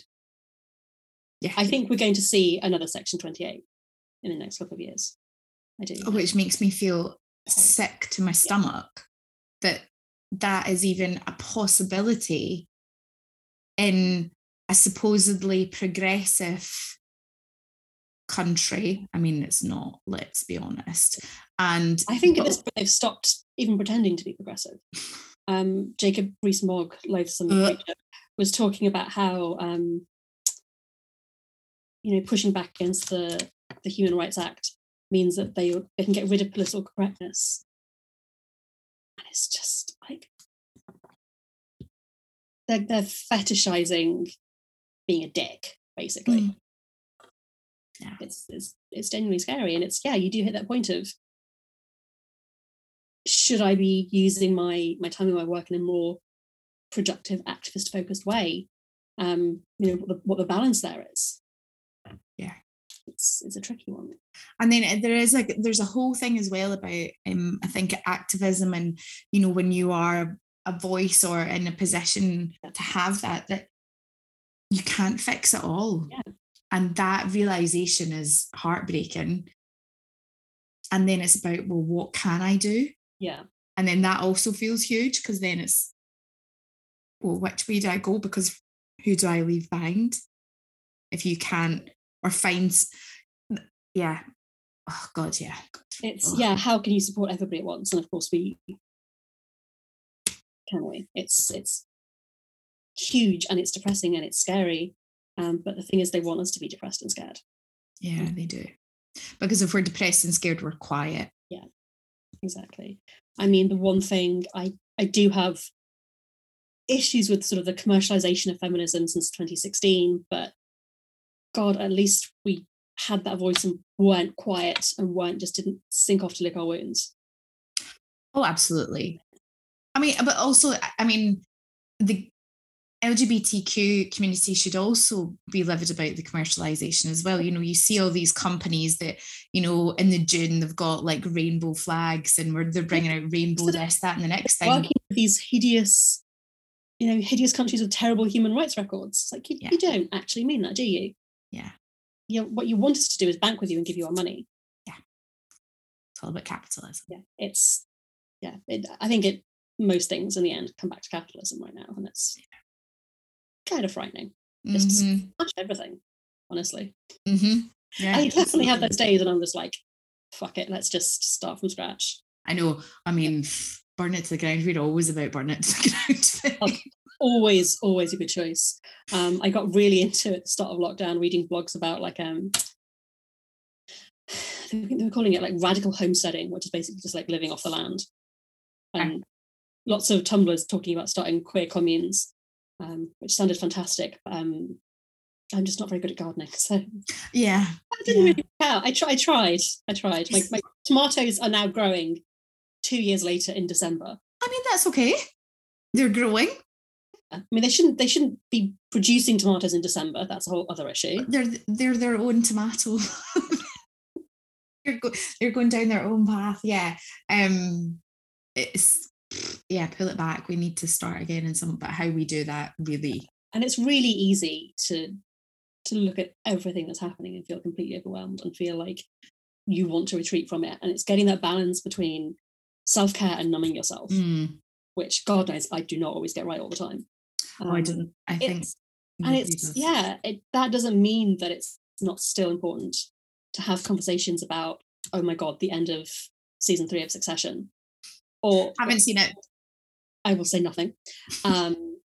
Yeah, I think we're going to see another Section 28 in the next couple of years. I do. which makes me feel sick to my stomach that that is even a possibility in a supposedly progressive country. I mean, it's not, let's be honest. And I think at this point they've stopped even pretending to be progressive. Um, Jacob Rees-Mogg, loathsome Uh. was talking about how um, you know pushing back against the the Human Rights Act means that they they can get rid of political correctness, and it's just like they're they're fetishizing being a dick, basically. Mm. Yeah. It's it's it's genuinely scary, and it's yeah, you do hit that point of should I be using my my time and my work in a more productive, activist focused way? Um, you know what the, what the balance there is. Yeah. it's it's a tricky one. and then uh, there is like there's a whole thing as well about um I think activism and you know when you are a voice or in a position to have that that you can't fix it all. Yeah. and that realization is heartbreaking. And then it's about well what can I do? Yeah, and then that also feels huge because then it's well which way do I go? Because who do I leave behind? If you can't or find s- yeah oh god yeah it's Ugh. yeah. How can you support everybody at once? And of course, we can we? It's it's huge and it's depressing and it's scary. Um, but the thing is, they want us to be depressed and scared. Yeah, they do. Because if we're depressed and scared, we're quiet. Yeah, exactly. I mean, the one thing I I do have issues with sort of the commercialization of feminism since 2016, but God, at least we had that voice and weren't quiet and weren't just didn't sink off to lick our wounds. Oh, absolutely. I mean, but also, I mean, the LGBTQ community should also be livid about the commercialization as well. You know, you see all these companies that, you know, in the June they've got like rainbow flags and where they're bringing out rainbow this, that, and the next thing. Working with these hideous, you know, hideous countries with terrible human rights records. It's like you, yeah. you don't actually mean that, do you? Yeah. You know, what you want us to do is bank with you and give you our money. Yeah. It's all about capitalism. Yeah. It's yeah. It, I think it most things in the end come back to capitalism right now, and it's kind of frightening. Just mm-hmm. much everything, honestly. Mm-hmm. Yeah, I definitely have those days, and I'm just like, fuck it, let's just start from scratch. I know. I mean, burn it to the ground. We're always about burn it to the <laughs> ground. always, always a good choice. Um, I got really into it at the start of lockdown, reading blogs about like um, <sighs> they were calling it like radical homesteading, which is basically just like living off the land. And lots of Tumblrs talking about starting queer communes, um, which sounded fantastic. Um, I'm just not very good at gardening, <laughs> so yeah, I didn't yeah. really care. I, try, I tried. I tried. My, my tomatoes are now growing two years later in December. I mean, that's okay. They're growing. I mean, they shouldn't. They shouldn't be producing tomatoes in December. That's a whole other issue. They're they're their own tomato. <laughs> they're, go, they're going down their own path. Yeah. Um. It's yeah, pull it back. We need to start again and some but how we do that really. And it's really easy to to look at everything that's happening and feel completely overwhelmed and feel like you want to retreat from it. And it's getting that balance between self-care and numbing yourself, mm. which God knows I do not always get right all the time. Um, oh, I um, didn't. I think and it's does. yeah, it, that doesn't mean that it's not still important to have conversations about, oh my God, the end of season three of Succession or I haven't seen it. I will say nothing. Um,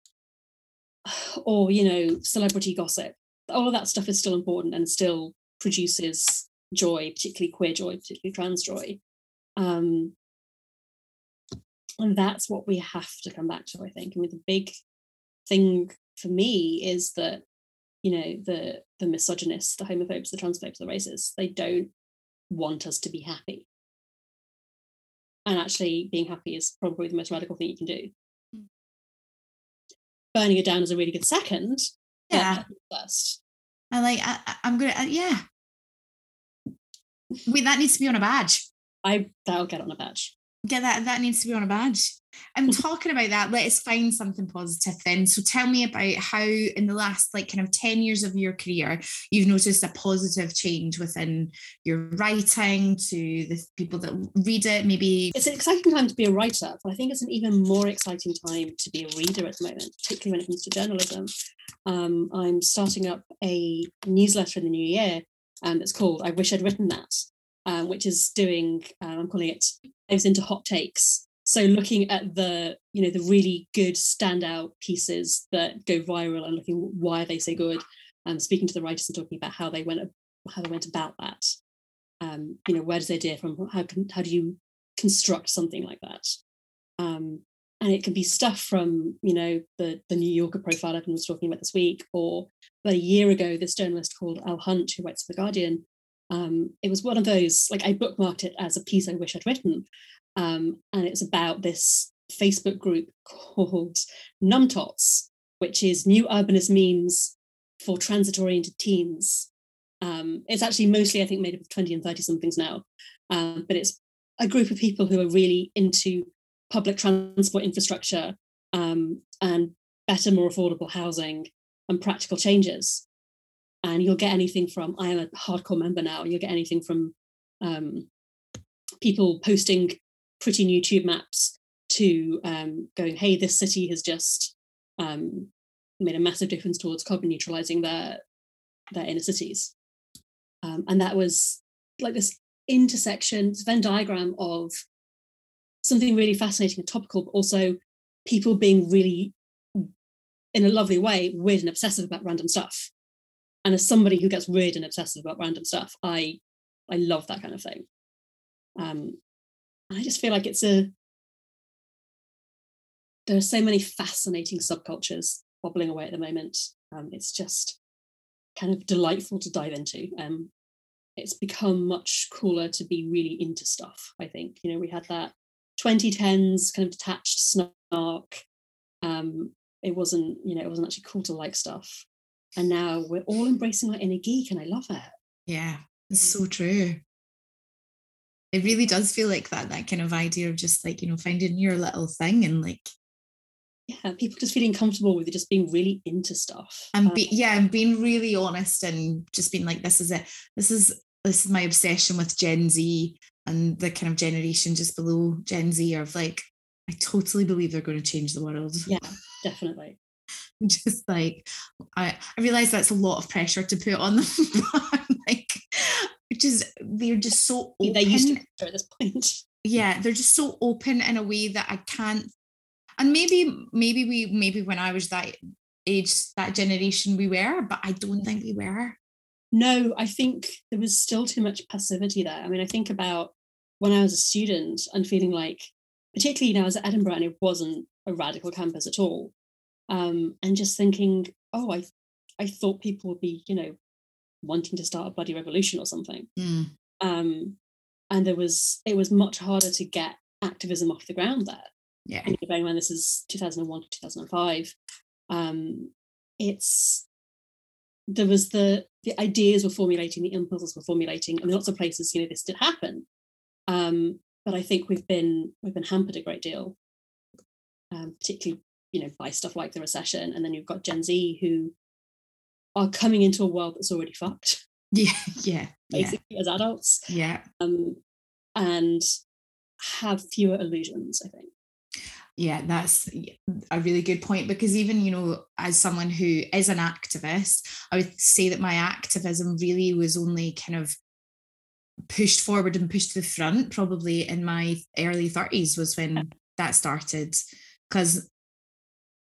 or you know, celebrity gossip. All of that stuff is still important and still produces joy, particularly queer joy, particularly trans joy. Um, and that's what we have to come back to, I think. I mean, the big thing for me is that, you know, the the misogynists, the homophobes, the transphobes, the racists, they don't want us to be happy and actually being happy is probably the most radical thing you can do. Mm. Burning it down is a really good second. Yeah. First. I like. I, am gonna. Uh, yeah. Wait, that needs to be on a badge. I that'll get on a badge. Get that. That needs to be on a badge. I'm talking about that. Let us find something positive then. So tell me about how in the last like kind of 10 years of your career, you've noticed a positive change within your writing to the people that read it. Maybe it's an exciting time to be a writer, but I think it's an even more exciting time to be a reader at the moment, particularly when it comes to journalism. Um, I'm starting up a newsletter in the new year, and it's called I Wish I'd Written That. Um, which is doing, uh, I'm calling it Dives into Hot Takes, so looking at the you know the really good standout pieces that go viral and looking why they so good and speaking to the writers and talking about how they went how they went about that. Um, you know where does the idea from how can how do you construct something like that? Um, and it can be stuff from you know the the new yorker profile everyone was talking about this week or about a year ago this journalist called Elle Hunt who writes for the guardian um, it was one of those like i bookmarked it as a piece i wish i'd written um, and it's about this Facebook group called NumTots, which is New Urbanist Memes for Transit Oriented Teens. Um, it's actually mostly, I think, made up of 20 and 30 somethings now, um, but it's a group of people who are really into public transport infrastructure um, and better, more affordable housing and practical changes. And you'll get anything from, I am a hardcore member now, you'll get anything from um, people posting pretty new tube maps to um, going, hey, this city has just um, made a massive difference towards carbon neutralizing their their inner cities. Um, and that was like this intersection, this Venn diagram of something really fascinating and topical, but also people being really in a lovely way weird and obsessive about random stuff and as somebody who gets weird and obsessive about random stuff i i love that kind of thing. Um i just feel like it's a there are so many fascinating subcultures bubbling away at the moment. Um, it's just kind of delightful to dive into. Um it's become much cooler to be really into stuff i think. You know we had that 2010s kind of detached snark. Um it wasn't you know it wasn't actually cool to like stuff and now we're all embracing our inner geek and i love it Yeah, it's so true. It really does feel like that, that kind of idea of just like, you know, finding your little thing and like, yeah people just feeling comfortable with just being really into stuff and Um, be, yeah, and being really honest and just being like, this is it. This is, this is my obsession with Gen Z and the kind of generation just below Gen Z of like, I totally believe they're going to change the world. yeah definitely <laughs> just like I, I realize that's a lot of pressure to put on <laughs> them but I'm like just they're just so open. they used to at this point yeah they're just so open in a way that I can't and maybe maybe we maybe when I was that age that generation we were but I don't think we were no i think there was still too much passivity there i mean i think about when i was a student and feeling like particularly you know, I was at edinburgh and it wasn't a radical campus at all um, and just thinking oh i i thought people would be you know wanting to start a bloody revolution or something. Mm, um, and there was it was much harder to get activism off the ground there. Yeah. And bearing in mind this is 2001 to 2005 um, it's there was the the ideas were formulating the impulses were formulating and lots of places you know this did happen. Um, but i think we've been we've been hampered a great deal um, particularly you know by stuff like the recession and then you've got gen z who are coming into a world that's already fucked. <laughs> Yeah yeah yeah. Basically as adults. Yeah. Um, and have fewer illusions i think. Yeah that's a really good point because even you know as someone who is an activist i would say that my activism really was only kind of pushed forward and pushed to the front probably in my early 30s was when that started. Because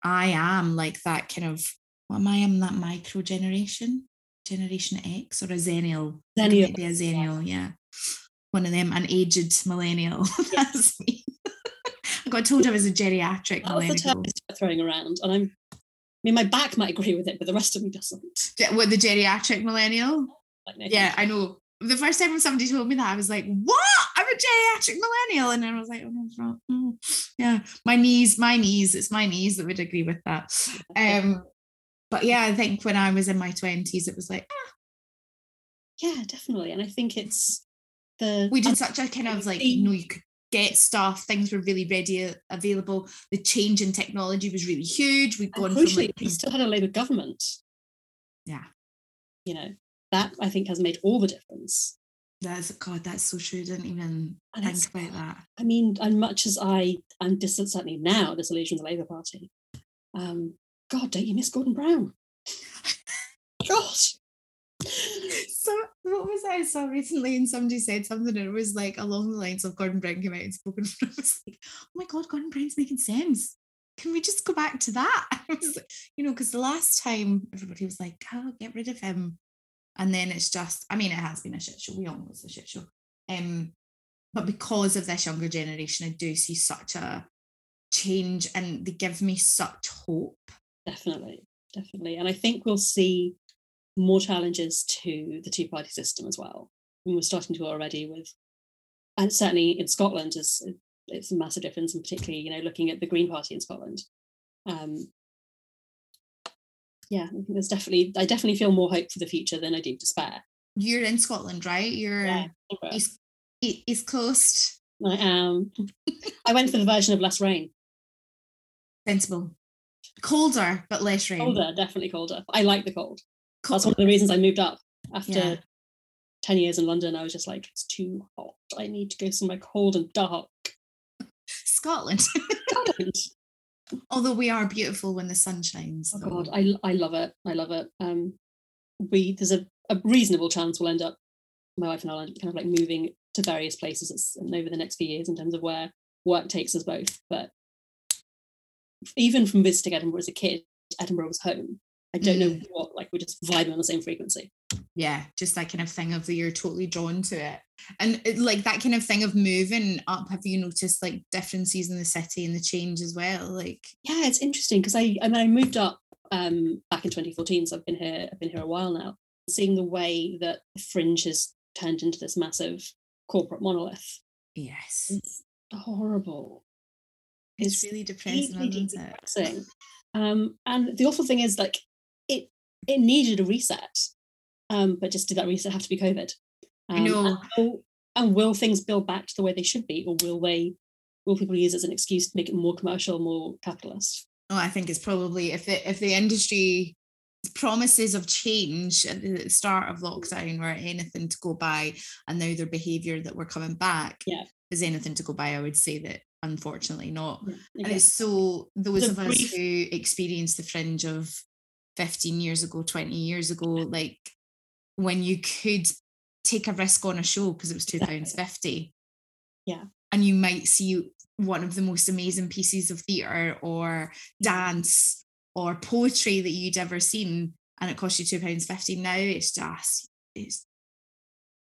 i am like that kind of what am i am that micro generation generation x or a zennial Zennial, might be a zennial yeah one of them an aged millennial <laughs> that's me I got told I was a geriatric That was the term. Throwing around, and I'm. I mean, my back might agree with it, but the rest of me doesn't. Ge- What the geriatric millennial? Like, no, Yeah, I know. The first time when somebody told me that, I was like, "What? I'm a geriatric millennial," and then I was like, "Oh. Mm. Yeah, my knees, my knees. It's my knees that would agree with that. Um, but yeah, I think when I was in my twenties, it was like ah, yeah, definitely, and I think it's the we did such a kind of like you know you could get stuff things were really ready available the change in technology was really huge we'd gone from like we still had a Labour government. yeah You know that I think has made all the difference. that's god that's so true I didn't even And think about that I mean, and much as I am distant, certainly now disillusioned with the Labour Party. Um, God, don't you miss Gordon Brown? <laughs> God, so what was I saw recently and somebody said something and it was like along the lines of Gordon Brown came out and spoken <laughs> for I was like, oh my god, Gordon Brown's making sense. Can we just go back to that? <laughs> I was like, you know, because the last time everybody was like, oh, get rid of him. And then it's just, I mean, it has been a shit show. We all know it's a shit show. Um, but because of this younger generation, I do see such a change and they give me such hope. definitely, definitely, and I think we'll see more challenges to the two-party system as well. And we're starting to already with, and certainly in Scotland is it's a massive difference, and particularly you know looking at the Green Party in Scotland. Um, yeah, I think there's definitely I definitely feel more hope for the future than I do despair. You're in Scotland, right? You're Yeah. East, East Coast. I am. I went for the version of less rain. Sensible. Colder, but less rain. Colder, definitely colder. I like the cold. Cold. That's one of the reasons I moved up after Yeah. 10 years in London. I was just like, it's too hot. I need to go somewhere cold and dark. Scotland. <laughs> Scotland. Although we are beautiful when the sun shines. Oh. God, I, I love it. I love it. Um, we there's a, a reasonable chance we'll end up, my wife and I, kind of like moving to various places over the next few years in terms of where work takes us both. But even from visiting Edinburgh as a kid, Edinburgh was home. I don't know Mm. what, like we're just vibing on the same frequency. Yeah just that kind of thing of you're totally drawn to it and it, like that kind of thing of moving up have you noticed like differences in the city and the change as well like Yeah, it's interesting because I I mean I moved up um back in 2014, so I've been here, I've been here a while now. Seeing the way that the fringe has turned into this massive corporate monolith. yes It's horrible. it's really depressing deeply depressing. Um, and the awful thing is like it it needed a reset. Um, but just did that reset have to be COVID? I Um, know. And will, and will things build back to the way they should be, or will they will people use it as an excuse to make it more commercial, more capitalist? no i think it's probably if the if the industry promises of change at the start of lockdown were anything to go by and now their behavior that we're coming back Yeah. is anything to go by i would say that unfortunately not Yeah, And it's so those The of us brief- who experienced the fringe of 15 years ago, 20 years ago, like when you could take a risk on a show because it was two pounds fifty. Yeah. And you might see one of the most amazing pieces of theatre or dance or poetry that you'd ever seen and it cost you two pounds fifty. Now it's just it's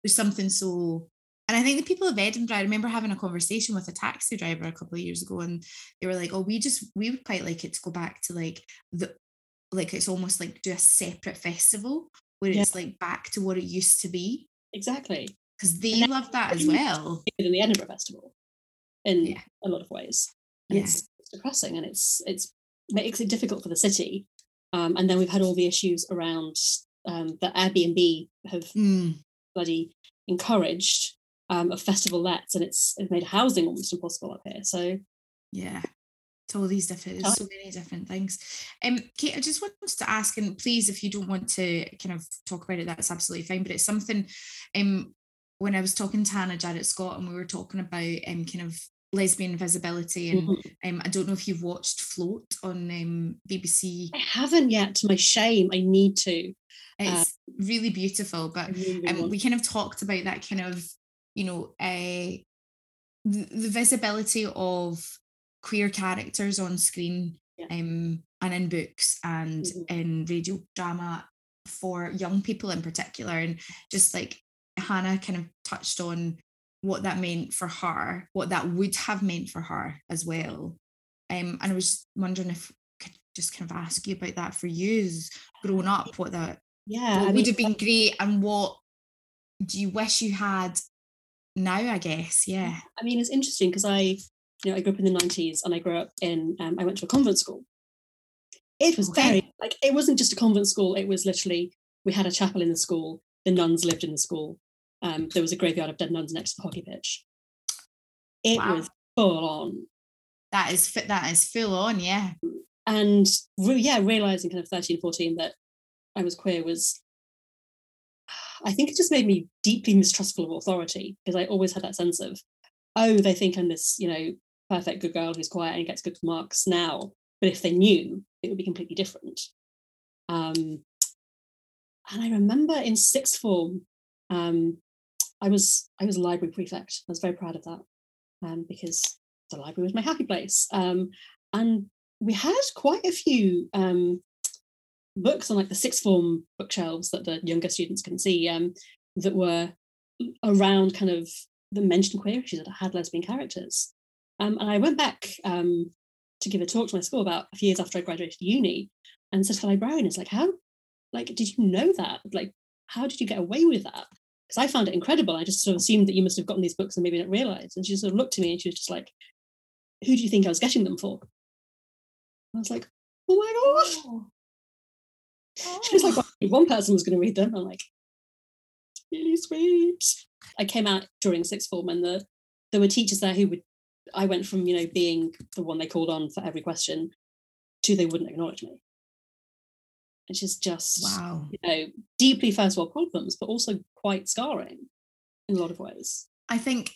there's something so and I think the people of Edinburgh, I remember having a conversation with a taxi driver a couple of years ago, and they were like, "Oh, we just we would quite like it to go back to like the like it's almost like do a separate festival where Yeah. it's like back to what it used to be exactly. because they love that as well." than the Edinburgh Festival in Yeah. a lot of ways. And Yeah. it's, it's depressing and it's it's makes it difficult for the city. Um, and then we've had all the issues around um, that Airbnb have Mm, bloody encouraged um, of festival lets, and it's, it's made housing almost impossible up here. So yeah. It's all these different, there's so many different things. Um, Kaite, I just wanted to ask, and please, if you don't want to kind of talk about it, that's absolutely fine. But it's something um when I was talking to Hannah Jarrett Scott and we were talking about um kind of lesbian visibility and mhm. um I don't know if you've watched Float on um BBC. I haven't yet, to my shame. I need to. It's really beautiful, but really, really um, we kind of talked about that kind of you know uh, the, the visibility of queer characters on screen Yeah. um, and in books and Mhm. in radio drama for young people in particular and just like hannah kind of touched on what that meant for her what that would have meant for her as well um, and i was wondering if I could just kind of ask you about that for you as growing up what that yeah. what I would mean, have been great and what do you wish you had now i guess yeah I mean, it's interesting because I, you know, I grew up in the 90s and I grew up in, um, I went to a convent school. It was Okay. very, like, it wasn't just a convent school. It was literally, we had a chapel in the school. The nuns lived in the school. Um, there was a graveyard of dead nuns next to the hockey pitch. It Wow. was full on. that is fit that is full on yeah And re- yeah, realizing kind of 13, 14 that I was queer was, <sighs> I think it just made me deeply mistrustful of authority because I always had that sense of, oh, they think I'm this, you know, perfect good girl who's quiet and gets good marks now. But if they knew, it would be completely different. Um, and I remember in sixth form, um, I was I was a library prefect. I was very proud of that um, because the library was my happy place. Um, and we had quite a few um, books on like the sixth form bookshelves that the younger students can see um, that were around kind of the mentioned queer issues that had lesbian characters. Um, and I went back um, to give a talk to my school about a few years after I graduated uni and said to the librarian, it's like, how, like, did you know that? Like, how did you get away with that? Because I found it incredible. I just sort of assumed that you must have gotten these books and maybe didn't realize. And she sort of looked at me and she was just like, who do you think I was getting them for? I was like, oh my God. She was like, well, one person was going to read them. I'm like, really sweet. I came out during sixth form and the there were teachers there who would I went from, you know, being the one they called on for every question to they wouldn't acknowledge me. Which is just wow you know, deeply first world problems, but also quite scarring in a lot of ways. i think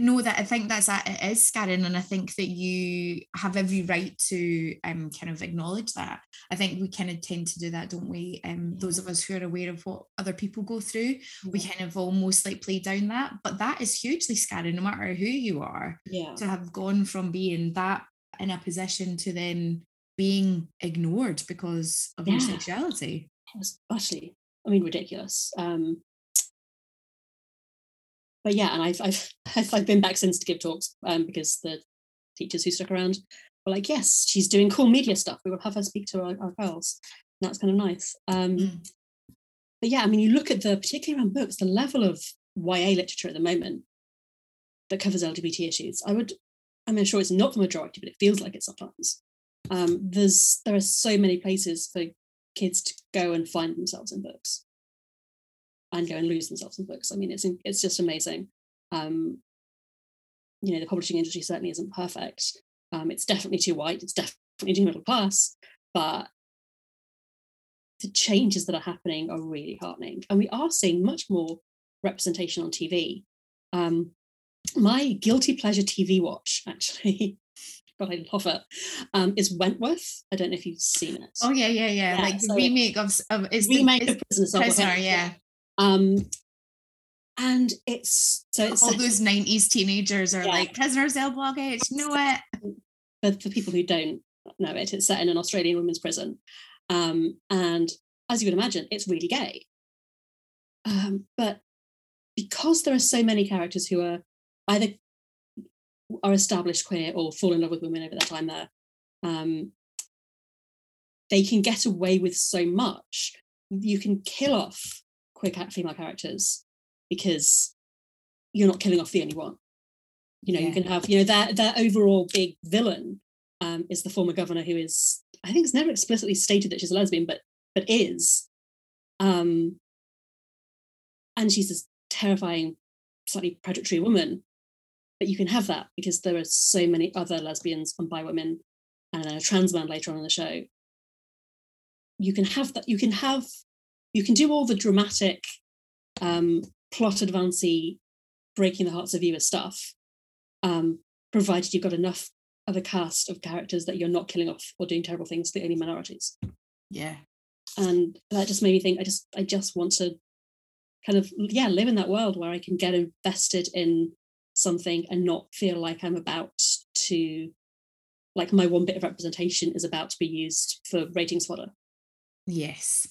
no that i think that's a- it is scaring and i think that you have every right to um kind of acknowledge that i think we kind of tend to do that don't we um those of us who are aware of what other people go through we kind of almost like play down that but that is hugely scary no matter who you are Yeah. to have gone from being that in a position to then being ignored because of your sexuality. It was utterly, I mean, ridiculous. Um, but yeah, and I've, <laughs> I've I've been back since to give talks um, because the teachers who stuck around were like, yes, she's doing cool media stuff. We will have her speak to our, our girls. And that's kind of nice. Um, Mm. But yeah, I mean, you look at the particularly around books, the level of YA literature at the moment that covers LGBT issues. I would, I mean, I'm sure it's not the majority, but it feels like it sometimes. Um, there's there are so many places for kids to go and find themselves in books and go and lose themselves in books. I mean, it's it's just amazing. Um, you know, the publishing industry certainly isn't perfect. Um, it's definitely too white. It's definitely too middle class, but the changes that are happening are really heartening, and we are seeing much more representation on TV. Um, my guilty pleasure TV watch, actually, <laughs> but I love it, um, is Wentworth. I don't know if you've seen it. Oh yeah, yeah, yeah. Yeah, like the so- remake of of is remake the, of Prisoner, Prisoner, yeah. Um, and it's so it's All those nineties teenagers are Yeah. like prisoner cell block H. Know it. for, for people who don't know it, it's set in an Australian women's prison. Um, and as you would imagine, it's really gay. Um, but because there are so many characters who are either are established queer or fall in love with women over their time there, um, they can get away with so much. You can kill off queer female characters because you're not killing off the only one. You know, Yeah. you can have, you know, their their overall big villain um, is the former governor who is, I think it's never explicitly stated that she's a lesbian, but but is. Um, and she's this terrifying, slightly predatory woman. But you can have that because there are so many other lesbians and bi women and a trans man later on in the show. You can have that, you can have, you can do all the dramatic um, plot advancey, breaking the hearts of viewers stuff, um, provided you've got enough of a cast of characters that you're not killing off or doing terrible things to the only minorities. Yeah. And that just made me think I just I just want to kind of yeah, live in that world where I can get invested in something and not feel like I'm about to like my one bit of representation is about to be used for ratings fodder. Yes.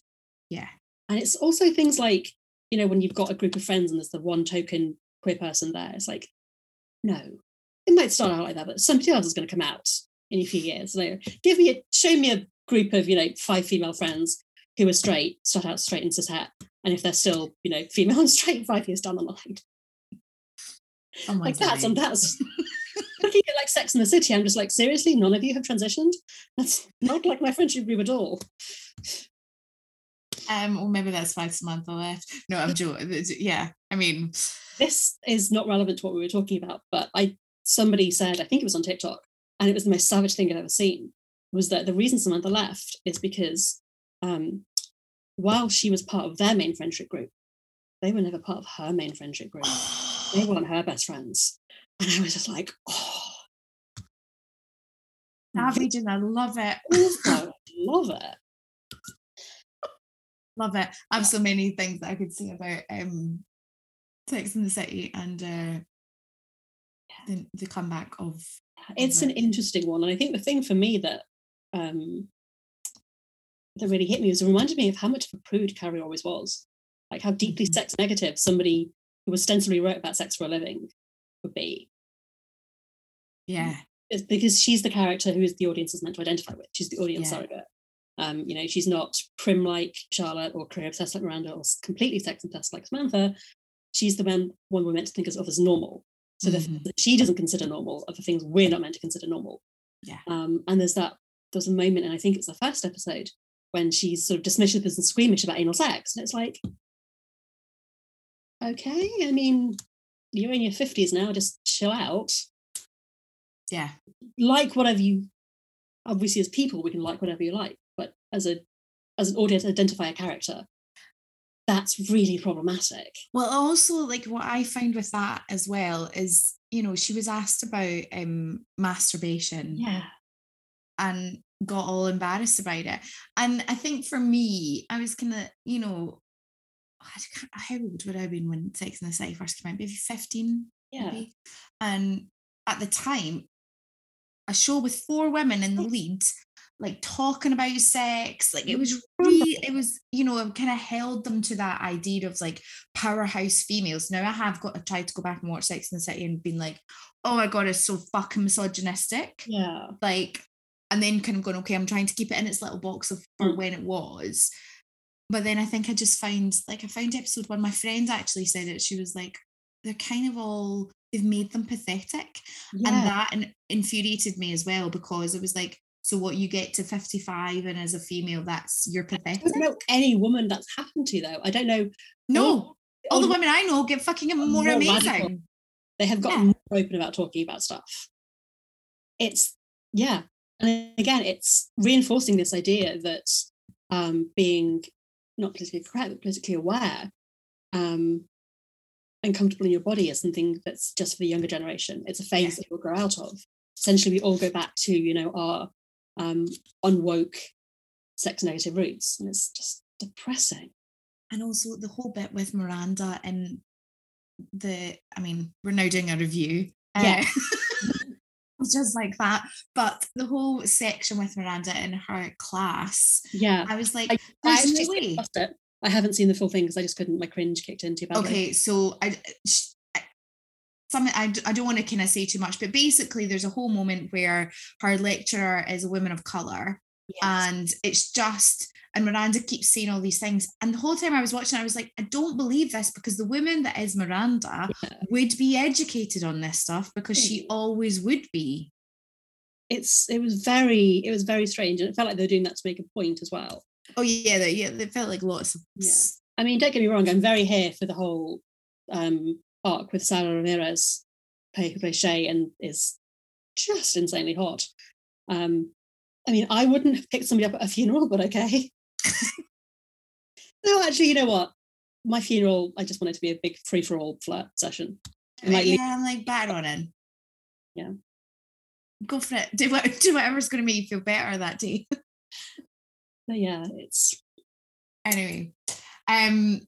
Yeah. And it's also things like, you know, when you've got a group of friends and there's the one token queer person there, it's like, no, it might start out like that, but somebody else is going to come out in a few years. So give me a, show me a group of, you know, five female friends who are straight, start out straight and cishet. And if they're still, you know, female and straight five years down the line, Oh my like that's, and God. that's <laughs> looking at like Sex in the City, I'm just like, seriously, none of you have transitioned? That's not like my friendship group at all. Um, or maybe that's five Samantha left. No, I'm joking. Yeah. I mean, this is not relevant to what we were talking about, but I somebody said, I think it was on TikTok, and it was the most savage thing I'd ever seen, was that the reason Samantha left is because um, while she was part of their main friendship group, they were never part of her main friendship group. <gasps> They weren't her best friends. And I was just like, oh, savage and I love it. also love it. Love it. I have so many things that I could say about um Sex in the City and uh the, the comeback of It's an interesting one. And I think the thing for me that um, that really hit me was it reminded me of how much of a prude Carrie always was. Like how deeply Mhm. sex negative somebody who ostensibly wrote about sex for a living would be. yeah. It's because she's the character who is the audience is meant to identify with. She's the audience Yeah. surrogate. Um, you know, she's not prim like Charlotte or career obsessed like Miranda or completely sex obsessed like Samantha. She's the one, one we're meant to think of as normal. So the things Mhm. that she doesn't consider normal are the things we're not meant to consider normal. Yeah. Um, and there's that there's a moment, and I think it's the first episode when she's sort of dismissive and squeamish about anal sex, and it's like, okay, I mean, you're in your fifties now, just chill out. Yeah. Like whatever you. Obviously, as people, we can like whatever you like, but as a as an audience, identify a character. That's really problematic. Well, also like what I find with that as well is, you know, she was asked about um masturbation Yeah. and got all embarrassed about it. And I think for me, I was kind of, you know, I can't- how old would I have been when Sex and the City first came out? Maybe 15, Yeah. maybe. And at the time, a show with four women in the lead, like talking about sex. Like it was <laughs> really, it was, you know, it kind of held them to that idea of like powerhouse females. Now I have got to try to go back and watch Sex in the City and been like, oh my god, it's so fucking misogynistic. Yeah. Like, and then kind of going, okay, I'm trying to keep it in its little box of for Mm. when it was. But then I think I just found like I found episode one. My friend actually said it. She was like, they're kind of all they've made them pathetic. Yeah. And that infuriated me as well because it was like, so what you get to 55 and as a female, that's you're I don't know any woman that's happened to though. I don't know. No, all the Oh, women I know get fucking more, more amazing. radical. They have gotten Yeah. more open about talking about stuff. It's yeah, and again, it's reinforcing this idea that um, being not politically correct, but politically aware um, and comfortable in your body is something that's just for the younger generation. It's a phase that we'll grow out of. Essentially, we all go back to you know our um, unwoke sex negative roots, and it's just depressing. and also the whole bit with Miranda and the I mean, we're now doing a review. Yeah. uh, <laughs> just like that. But the whole section with Miranda in her class, Yeah, I was like, I- I there's actually no way. it. I haven't seen the full thing because I just couldn't. My cringe kicked in too badly. Okay, so I something I, I don't want to kind of say too much, but basically there's a whole moment where her lecturer is a woman of color Yes. and it's just and Miranda keeps saying all these things and the whole time I was watching I was like I don't believe this because the woman that is Miranda Yeah. would be educated on this stuff because she always would be it's it was very it was very strange and it felt like they were doing that to make a point as well oh yeah they, yeah they felt like lots of Yeah. i mean don't get me wrong i'm very here for the whole um arc with Sara Ramirez play who plays Che and is just insanely hot. Um i mean i wouldn't have picked somebody up at a funeral but okay. <laughs> No actually you know what? My funeral i just want it to be a big free-for-all flirt session. Like, yeah I'm like bad on in Yeah. go for it. Do, what, do whatever's going to make you feel better that day. <laughs> But yeah it's anyway um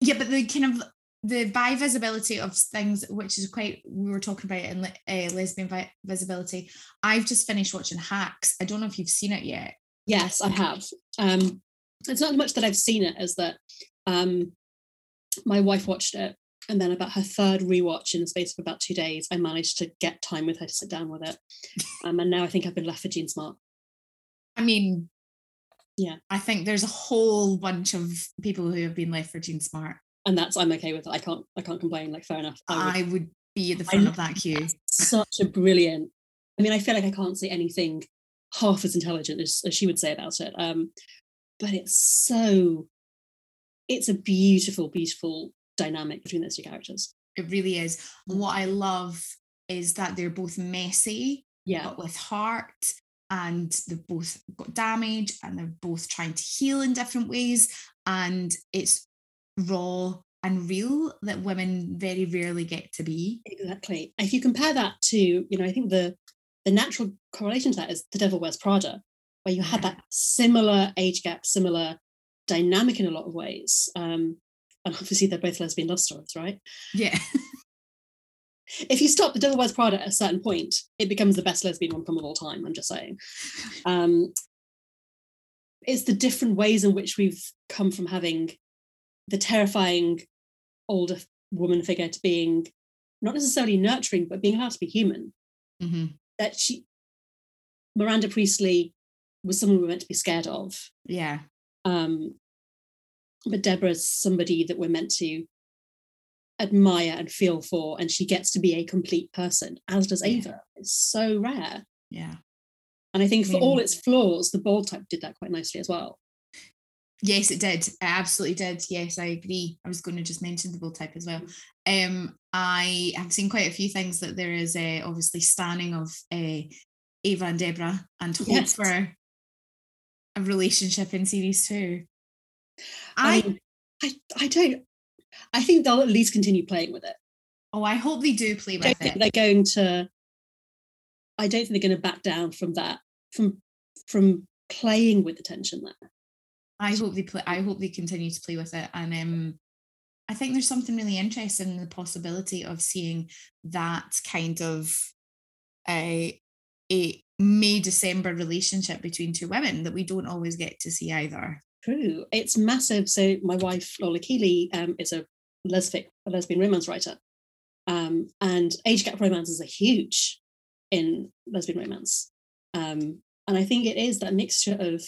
yeah but the kind of the bi visibility of things which is quite we were talking about in uh, lesbian vi- visibility i've just finished watching hacks i don't know if you've seen it yet Yes, I have. Um, it's not much that I've seen it as that um, my wife watched it, and then about her third rewatch in the space of about two days, I managed to get time with her to sit down with it. <laughs> Um, and now I think I've been left for Jean Smart. i mean Yeah. i think there's a whole bunch of people who have been left for Jean smart And that's I'm okay with it. I can't I can't complain. Like fair enough. I would- i would be at the I front know of that queue such a brilliant. I mean, I feel like I can't say anything half as intelligent as, as she would say about it. Um, but it's so, it's a beautiful, beautiful dynamic between those two characters. it really is and what i love is that they're both messy Yeah, but with heart and they've both got damage and they're both trying to heal in different ways and it's raw and real that women very rarely get to be exactly. If you compare that to, you know, I think the the natural correlation to that is The Devil Wears Prada, where you had that similar age gap, similar dynamic in a lot of ways. Um, and obviously they're both lesbian love stories, right? yeah if you stop the Devil Wears Prada at a certain point, it becomes the best lesbian rom com of all time. I'm just saying. <laughs> Um, it's the different ways in which we've come from having the terrifying older woman figure to being not necessarily nurturing, but being allowed to be human. Mhm. That she, Miranda Priestley, was someone we were meant to be scared of. yeah Um, but Deborah's somebody that we're meant to admire and feel for, and she gets to be a complete person, as does Yeah. Ava. It's so rare. yeah And I think for all its flaws, the bold type did that quite nicely as well. Yes it did it absolutely did yes i agree i was going to just mention the bold type as well um i have seen quite a few things that there is uh, obviously standing of uh, ava and deborah and hope Yes. for a relationship in series two I, I I, I don't. I think they'll at least continue playing with it. Oh, I hope they do play I with think it. they're going to. I don't think they're going to back down from that. From from playing with the tension there. I hope they play. I hope they continue to play with it, and um, I think there's something really interesting in the possibility of seeing that kind of a a May December relationship between two women that we don't always get to see either. True, it's massive. So my wife Lola Keeley um, is a lesbian a lesbian romance writer, um, and age gap romances are huge in lesbian romance. Um, and I think it is that mixture of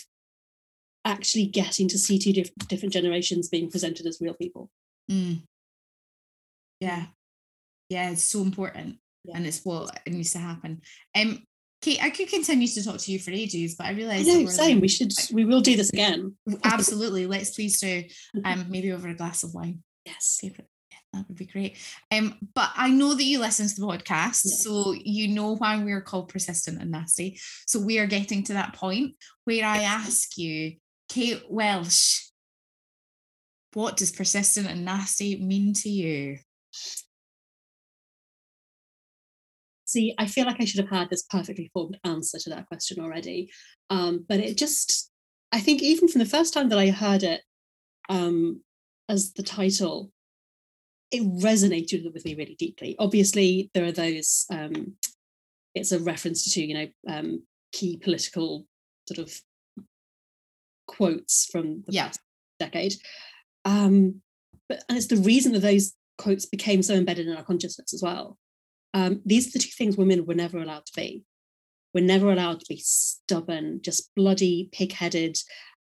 actually getting to see two diff- different generations being presented as real people. Mm. Yeah, yeah, it's so important, Yeah. and it's what needs to happen. Um, Kaite, I could continue to talk to you for ages, but I I realise know, same. We should, we will do this again. absolutely. Let's please do. <laughs> Um, maybe over a glass of wine. Yes. favorite. Yeah, that would be great. Um, but I know that you listen to the podcast, Yes. so you know why we're called persistent and nasty. So we are getting to that point where I ask you, Kaite Welsh, what does persistent and nasty mean to you? See, I feel like I should have had this perfectly formed answer to that question already. Um, but it just, I think even from the first time that I heard it um, as the title, it resonated with me really deeply. Obviously, there are those, um, it's a reference to, you know, um, key political sort of quotes from the Yeah. past decade. Um, but and it's the reason that those quotes became so embedded in our consciousness as well. Um, these are the two things women were never allowed to be. We're never allowed to be stubborn, just bloody, pig-headed,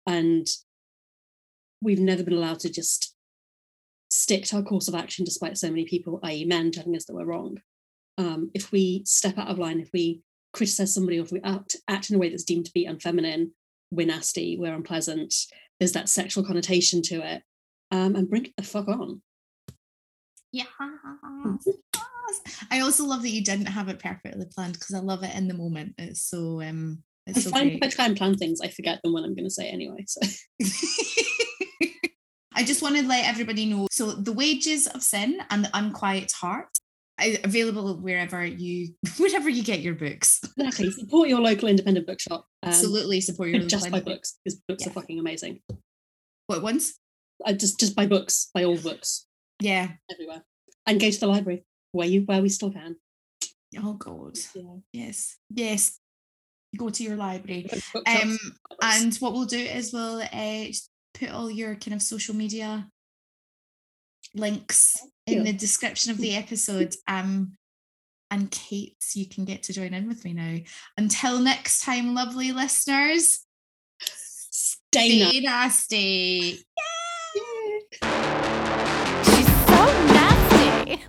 and we've never been allowed to just stick to our course of action despite so many people, i.e., men, telling us that we're wrong. Um, if we step out of line, if we criticize somebody, or if we act, act in a way that's deemed to be unfeminine, we're nasty, we're unpleasant, there's that sexual connotation to it, um, and bring it the fuck on. Yeah. I also love that you didn't have it perfectly planned because I love it in the moment. It's so um I it's so find if I try and plan things, I forget them when I'm going to say it anyway. So <laughs> I just want to let everybody know. So, The Wages of Sin and The Unquiet Heart available wherever you <laughs> wherever you get your books. exactly, support your local independent bookshop. Um, Absolutely support your <laughs> just buy books because books Yeah. are fucking amazing. What ones? I just just buy books, buy all books Yeah. everywhere, and go to the library where you where we still can. Oh God. Yeah. Yes. Yes. Go to your library. Um, and what we'll do is we'll uh, put all your kind of social media links in the description of the episode. Um, and Kaite, you can get to join in with me now. Until next time, lovely listeners, stay stay nasty. She's so nasty.